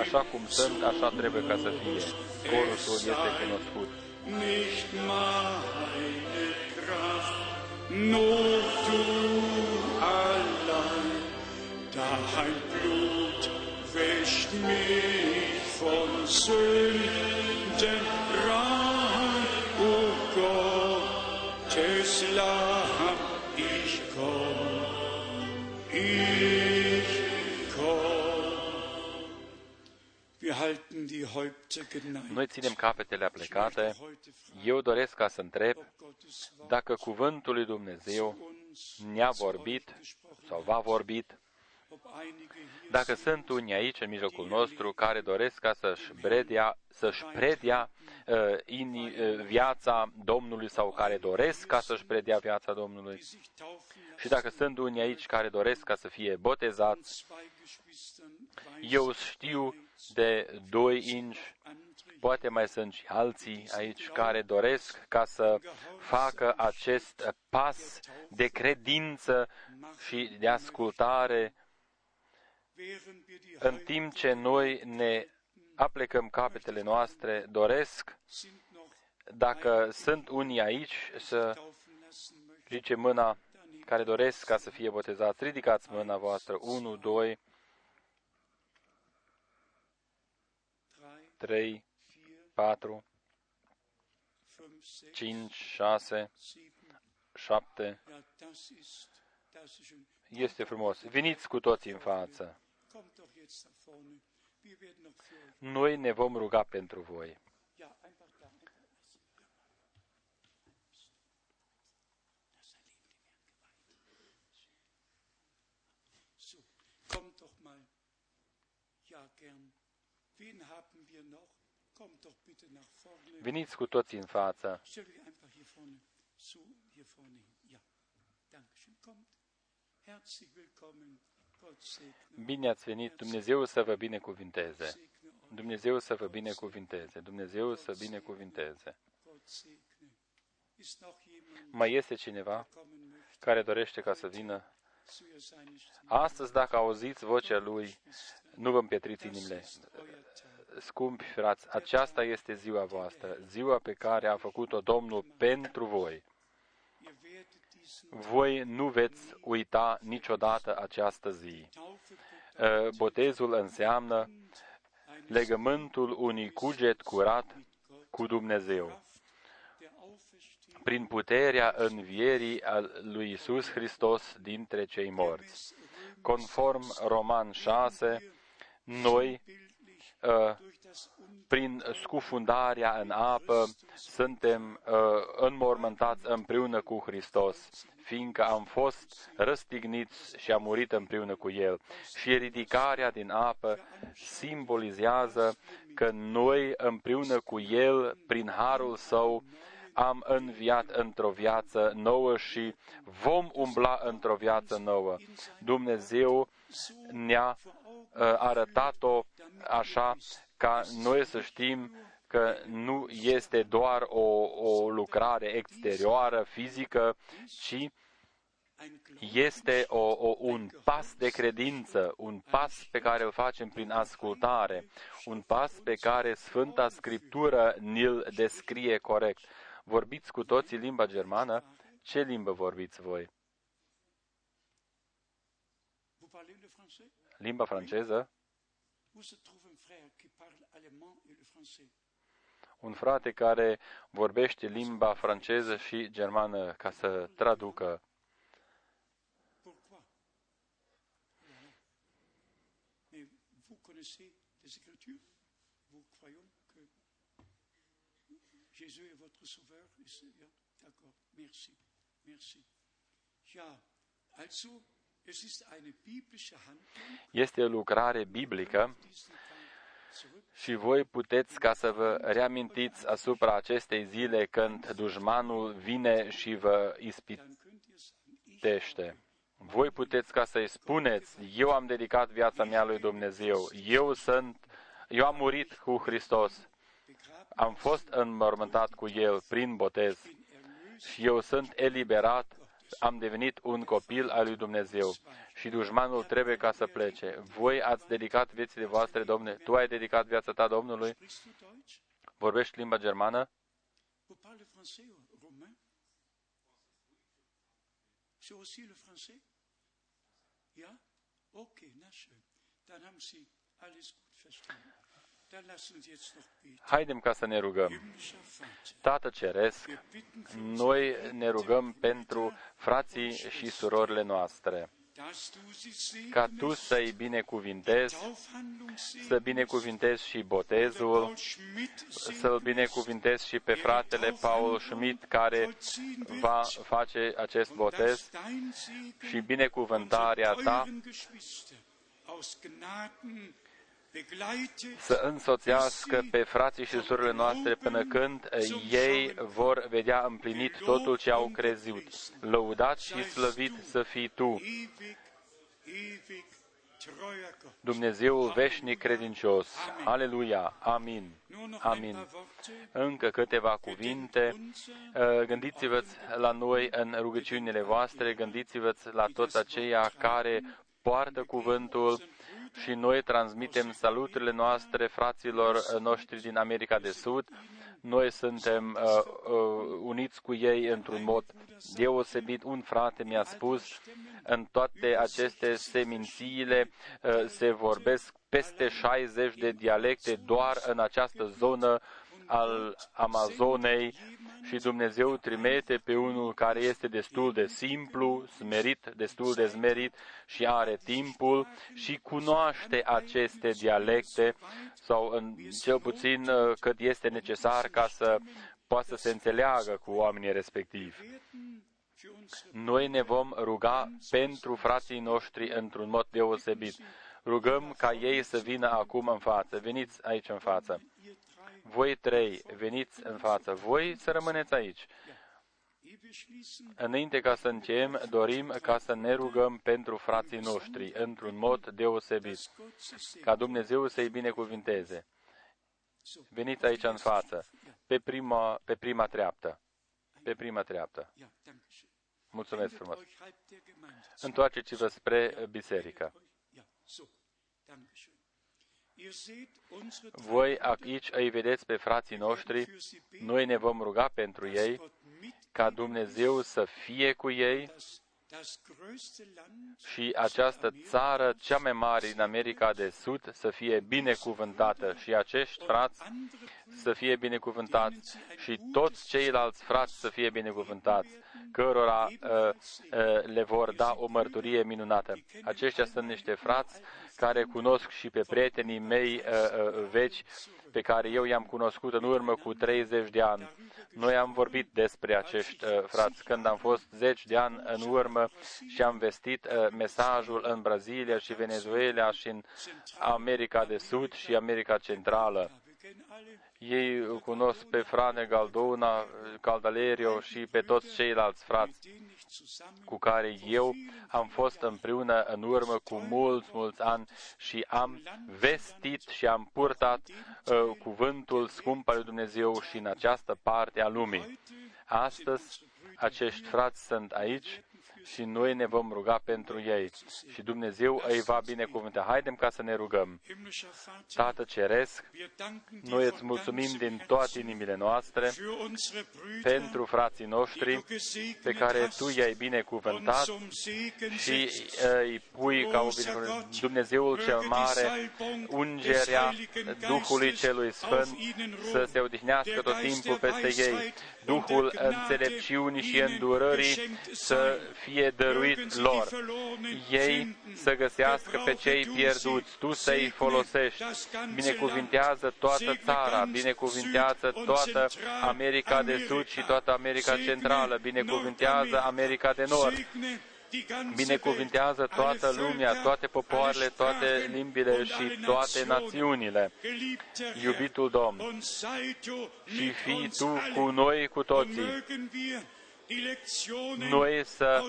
Speaker 1: Așa cum sunt, așa trebuie ca să fie. Corusul este cunoscut.
Speaker 3: Nicht meine Kraft, nur du allein. Dein Blut wäscht mich von Sünden rein. O Gottes Lamm, ich komm, ich komm. Wir halten die Häupter geneigt.
Speaker 1: Noi ținem capetele aplecate. Eu doresc ca să întreb dacă cuvântul lui Dumnezeu ne-a vorbit sau va vorbit, dacă sunt unii aici în mijlocul nostru care doresc ca să-și predea, să-și predea uh, in, uh, viața Domnului sau care doresc ca să-și predea viața Domnului, și dacă sunt unii aici care doresc ca să fie botezați, eu știu de doi inși, poate mai sunt și alții aici care doresc ca să facă acest pas de credință și de ascultare în timp ce noi ne aplecăm capetele noastre, doresc, dacă sunt unii aici, să ridice mâna care doresc ca să fie botezați. Ridicați mâna voastră. 1, 2, 3, 4, 5, 6, 7. Este frumos. Veniți cu toții în față. Noi ne vom ruga pentru voi.
Speaker 3: Kommt doch mal. Ja, gern. Wen haben wir noch? Kommt doch bitte nach vorne.
Speaker 1: Veniți cu toții în față.
Speaker 3: Stell dich einfach hier vorne zu, hier vorne hin. Ja, Dankeschön. Kommt. Herzlich willkommen. Gott segne.
Speaker 1: Bine ați venit. Dumnezeu să vă binecuvinteze.
Speaker 3: Segne euch.
Speaker 1: Dumnezeu să vă binecuvinteze. Dumnezeu să binecuvinteze.
Speaker 3: Gott segne. Ist noch jemand
Speaker 1: Mai este cineva
Speaker 3: kommen möchte
Speaker 1: care dorește ca să vină?
Speaker 3: zu ihr seine Stimme?
Speaker 1: Astăzi, dacă auziți vocea Lui, nu vă împietriți inimile.
Speaker 3: Euer Tag.
Speaker 1: Scumpi frați, aceasta este ziua voastră, ziua pe care a făcut-o Domnul pentru voi.
Speaker 3: Ihr werdet diesen
Speaker 1: Voi nu veți uita niciodată această zi.
Speaker 3: Taufe
Speaker 1: Uh, Botezul înseamnă legământul unui cuget curat cu Dumnezeu.
Speaker 3: der Auferstehung
Speaker 1: Prin puterea învierii al lui Isus Hristos dintre cei morți. Conform Roman 6, noi,
Speaker 3: bildlich
Speaker 1: uh,
Speaker 3: durch das Un
Speaker 1: prin scufundarea în apă, suntem uh, înmormântați împreună cu Hristos. fiindcă am fost răstigniți și am murit împreună cu El. Și ridicarea din apă simbolizează că noi împreună cu El, prin harul Său, am înviat într-o viață nouă și vom umbla într-o viață nouă. Dumnezeu ne-a uh, arătat-o așa ca noi să știm că nu este doar o, o lucrare exterioară, fizică, ci este o, o, un pas de credință, un pas pe care îl facem prin ascultare, un pas pe care Sfânta Scriptură ni-l descrie corect. Vorbiți cu toții limba germană? Ce limbă vorbiți voi? Limba franceză? Un frate care vorbește limba franceză și germană ca să traducă.
Speaker 3: Jésus est votre sauveur. Ja, d'accord. Merci. Merci. Ja, also, es ist eine biblische Handlung.
Speaker 1: Este o lucrare biblică și voi puteți ca să vă reamintiți asupra acestei zile când dușmanul vine și vă ispitește. Voi puteți ca să-i spuneți, eu am dedicat viața mea lui Dumnezeu, eu sunt, eu am murit cu Hristos, am fost înmormântat cu El prin botez și eu sunt eliberat, am devenit un copil al lui Dumnezeu și dușmanul trebuie ca să plece. Voi ați dedicat viețile voastre, Domnule, tu ai dedicat viața ta Domnului? Vorbești limba germană?
Speaker 3: Ja? Okay, na schön. Dann haben Sie alles gut verstanden.
Speaker 1: Haidem ca să ne rugăm. Tată Ceresc, noi ne rugăm pentru frații și surorile noastre, ca Tu să-i binecuvintezi, să binecuvintezi și botezul, să-l binecuvintezi și pe fratele Paul Schmidt, care va face acest botez și binecuvântarea Ta să însoțească pe frații și surorile noastre până când ei vor vedea împlinit totul ce au crezut. Lăudat și slăvit să fii Tu, Dumnezeul veșnic credincios. Aleluia. Amin. Amin. Încă câteva cuvinte. Gândiți-vă la noi în rugăciunile voastre, gândiți-vă la toți aceia care poartă cuvântul, și noi transmitem saluturile noastre fraților noștri din America de Sud. Noi suntem uh, uh, uniți cu ei într-un mod deosebit. Un frate mi-a spus, în toate aceste semințiile uh, se vorbesc peste 60 de dialecte doar în această zonă al Amazonei și Dumnezeu trimite pe unul care este destul de simplu, smerit, destul de smerit și are timpul și cunoaște aceste dialecte sau în cel puțin uh, cât este necesar ca să poată să se înțeleagă cu oamenii respectivi. Noi ne vom ruga pentru frații noștri într-un mod deosebit. Rugăm ca ei să vină acum în față. Veniți aici în față. Voi trei, veniți în față. Voi să rămâneți aici. Înainte ca să încheiem, dorim ca să ne rugăm pentru frații noștri, într-un mod deosebit, ca Dumnezeu să-i binecuvinteze. Veniți aici în față, pe prima, pe prima treaptă. Pe prima treaptă. Mulțumesc frumos. Întoarceți-vă spre biserică. Voi aici îi vedeți pe frații noștri, noi ne vom ruga pentru ei, ca Dumnezeu să fie cu ei și această țară cea mai mare din America de Sud să fie binecuvântată și acești frați să fie binecuvântați și toți ceilalți frați să fie binecuvântați cărora uh, uh, le vor da o mărturie minunată. Aceștia sunt niște frați care cunosc și pe prietenii mei uh, uh, veci pe care eu i-am cunoscut în urmă cu 30 de ani. Noi am vorbit despre acești uh, frați când am fost 10 de ani în urmă și am vestit uh, mesajul în Brazilia și Venezuela și în America de Sud și America Centrală. Ei cunosc pe Frane Galdona, Caldalerio și pe toți ceilalți frați cu care eu am fost împreună în urmă cu mulți, mulți ani și am vestit și am purtat uh, cuvântul scump al lui Dumnezeu și în această parte a lumii. Astăzi, acești frați sunt aici și noi ne vom ruga pentru ei și Dumnezeu îi va binecuvânta. Haidem ca să ne rugăm. Tată Ceresc, noi îți mulțumim din toate inimile noastre pentru frații noștri pe care Tu i-ai binecuvântat și îi pui ca o Dumnezeul cel mare, ungerea Duhului Celui Sfânt să se odihnească tot timpul peste ei, Duhul înțelepciunii și îndurării să fie dăruit lor. Ei să găsească pe cei pierduți, tu să-i folosești. Binecuvintează toată țara, binecuvintează toată America de Sud și toată America Centrală, binecuvintează America de Nord, binecuvintează toată lumea, toate popoarele, toate limbile și toate națiunile. Iubitul Domn, și fii Tu cu noi cu toții. Noi să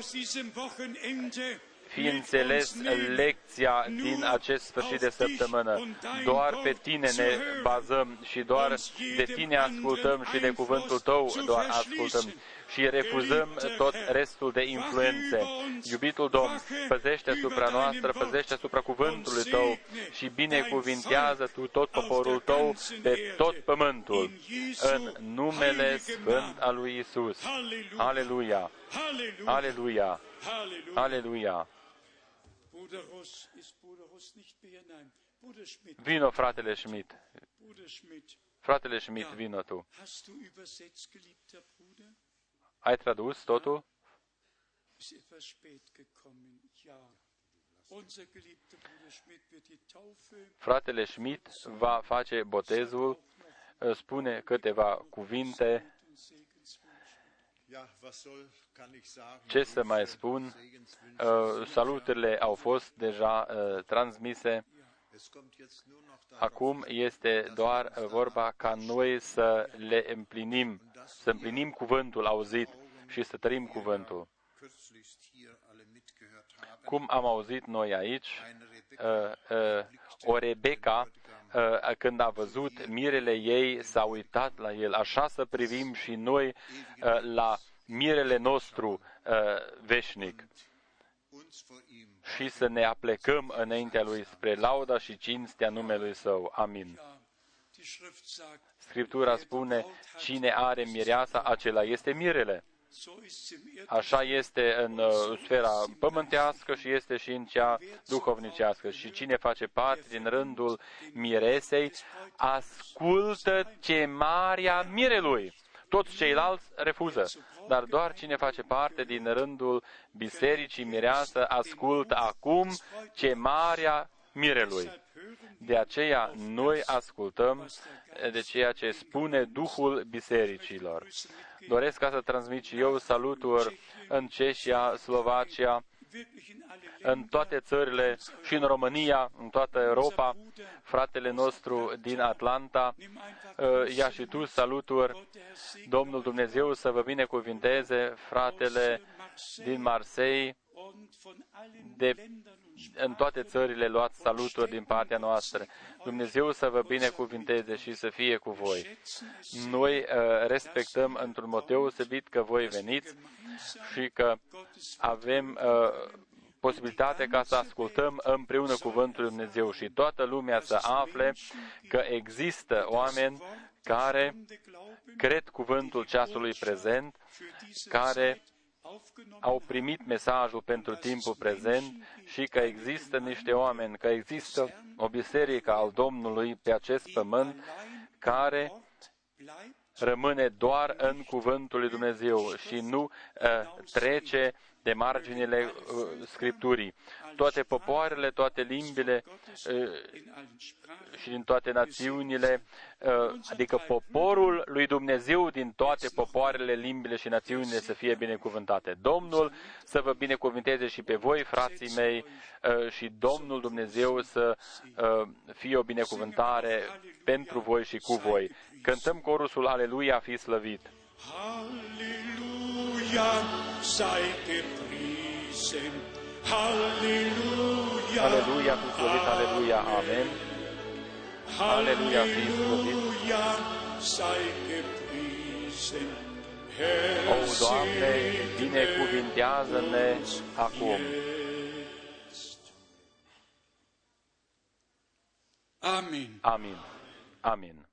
Speaker 1: fi înțeles lecția din acest sfârșit de săptămână. Doar pe tine ne bazăm și doar de tine ascultăm și de cuvântul tău doar ascultăm și refuzăm tot restul de influențe. Iubitul Domn, păzește asupra noastră, păzește asupra cuvântului Tău și binecuvintează Tu tot poporul Tău pe tot pământul, în numele Sfânt al lui Isus. Aleluia! Aleluia! Aleluia! Vino, fratele Schmidt. Fratele Schmidt, vino tu. Ai tradus totul? Fratele Schmidt va face botezul, spune câteva cuvinte. Ce să mai spun? Salutările au fost deja transmise. Acum este doar vorba ca noi să le împlinim, să împlinim cuvântul auzit și să trăim cuvântul. Cum am auzit noi aici, uh, uh, o Rebecca, uh, când a văzut mirele ei, s-a uitat la el. Așa să privim și noi la mirele nostru veșnic și să ne aplecăm înaintea Lui spre lauda și cinstea numelui Său. Amin. Scriptura spune, cine are mireasa, acela este mirele. Așa este în uh, sfera pământească și este și în cea duhovnicească. Și cine face parte din rândul miresei, ascultă chemarea mirelui. Toți ceilalți refuză, dar doar cine face parte din rândul bisericii mireasă ascultă acum chemarea mirelui. De aceea noi ascultăm de ceea ce spune Duhul bisericilor. Doresc ca să transmit și eu saluturi în Ceșia, Slovacia, în toate țările și în România, în toată Europa, fratele nostru din Atlanta, uh, ia și tu saluturi. Domnul Dumnezeu să vă binecuvinteze, fratele din Marseille, de, în toate țările luați saluturi din partea noastră. Dumnezeu să vă binecuvinteze și să fie cu voi. Noi uh, respectăm într-un mod deosebit că voi veniți și că avem uh, posibilitate ca să ascultăm împreună cuvântul Lui Dumnezeu și toată lumea să afle că există oameni care cred cuvântul ceasului prezent, care au primit mesajul pentru timpul prezent și că există niște oameni, că există o biserică al Domnului pe acest pământ care rămâne doar în cuvântul lui Dumnezeu și nu uh, trece de marginile uh, Scripturii. Toate popoarele, toate limbile uh,
Speaker 3: in allen Sprachen
Speaker 1: și din toate națiunile, uh, adică poporul lui Dumnezeu din toate popoarele, limbile și națiunile să fie binecuvântate. Domnul să vă binecuvânteze și pe voi, frații mei, uh, și Domnul Dumnezeu să uh, fie o binecuvântare pentru voi și cu voi. Cântăm corusul Aleluia, fi slăvit!
Speaker 3: Halleluja, sei gepriesen. Halleluja,
Speaker 1: Aleluia, fi slăvit, Aleluia, Amen! Halleluja, fi slăvit!
Speaker 3: Halleluja, sei gepriesen.
Speaker 1: O, Doamne, binecuvintează-ne acum!
Speaker 3: Amen.
Speaker 1: Amin. Amin.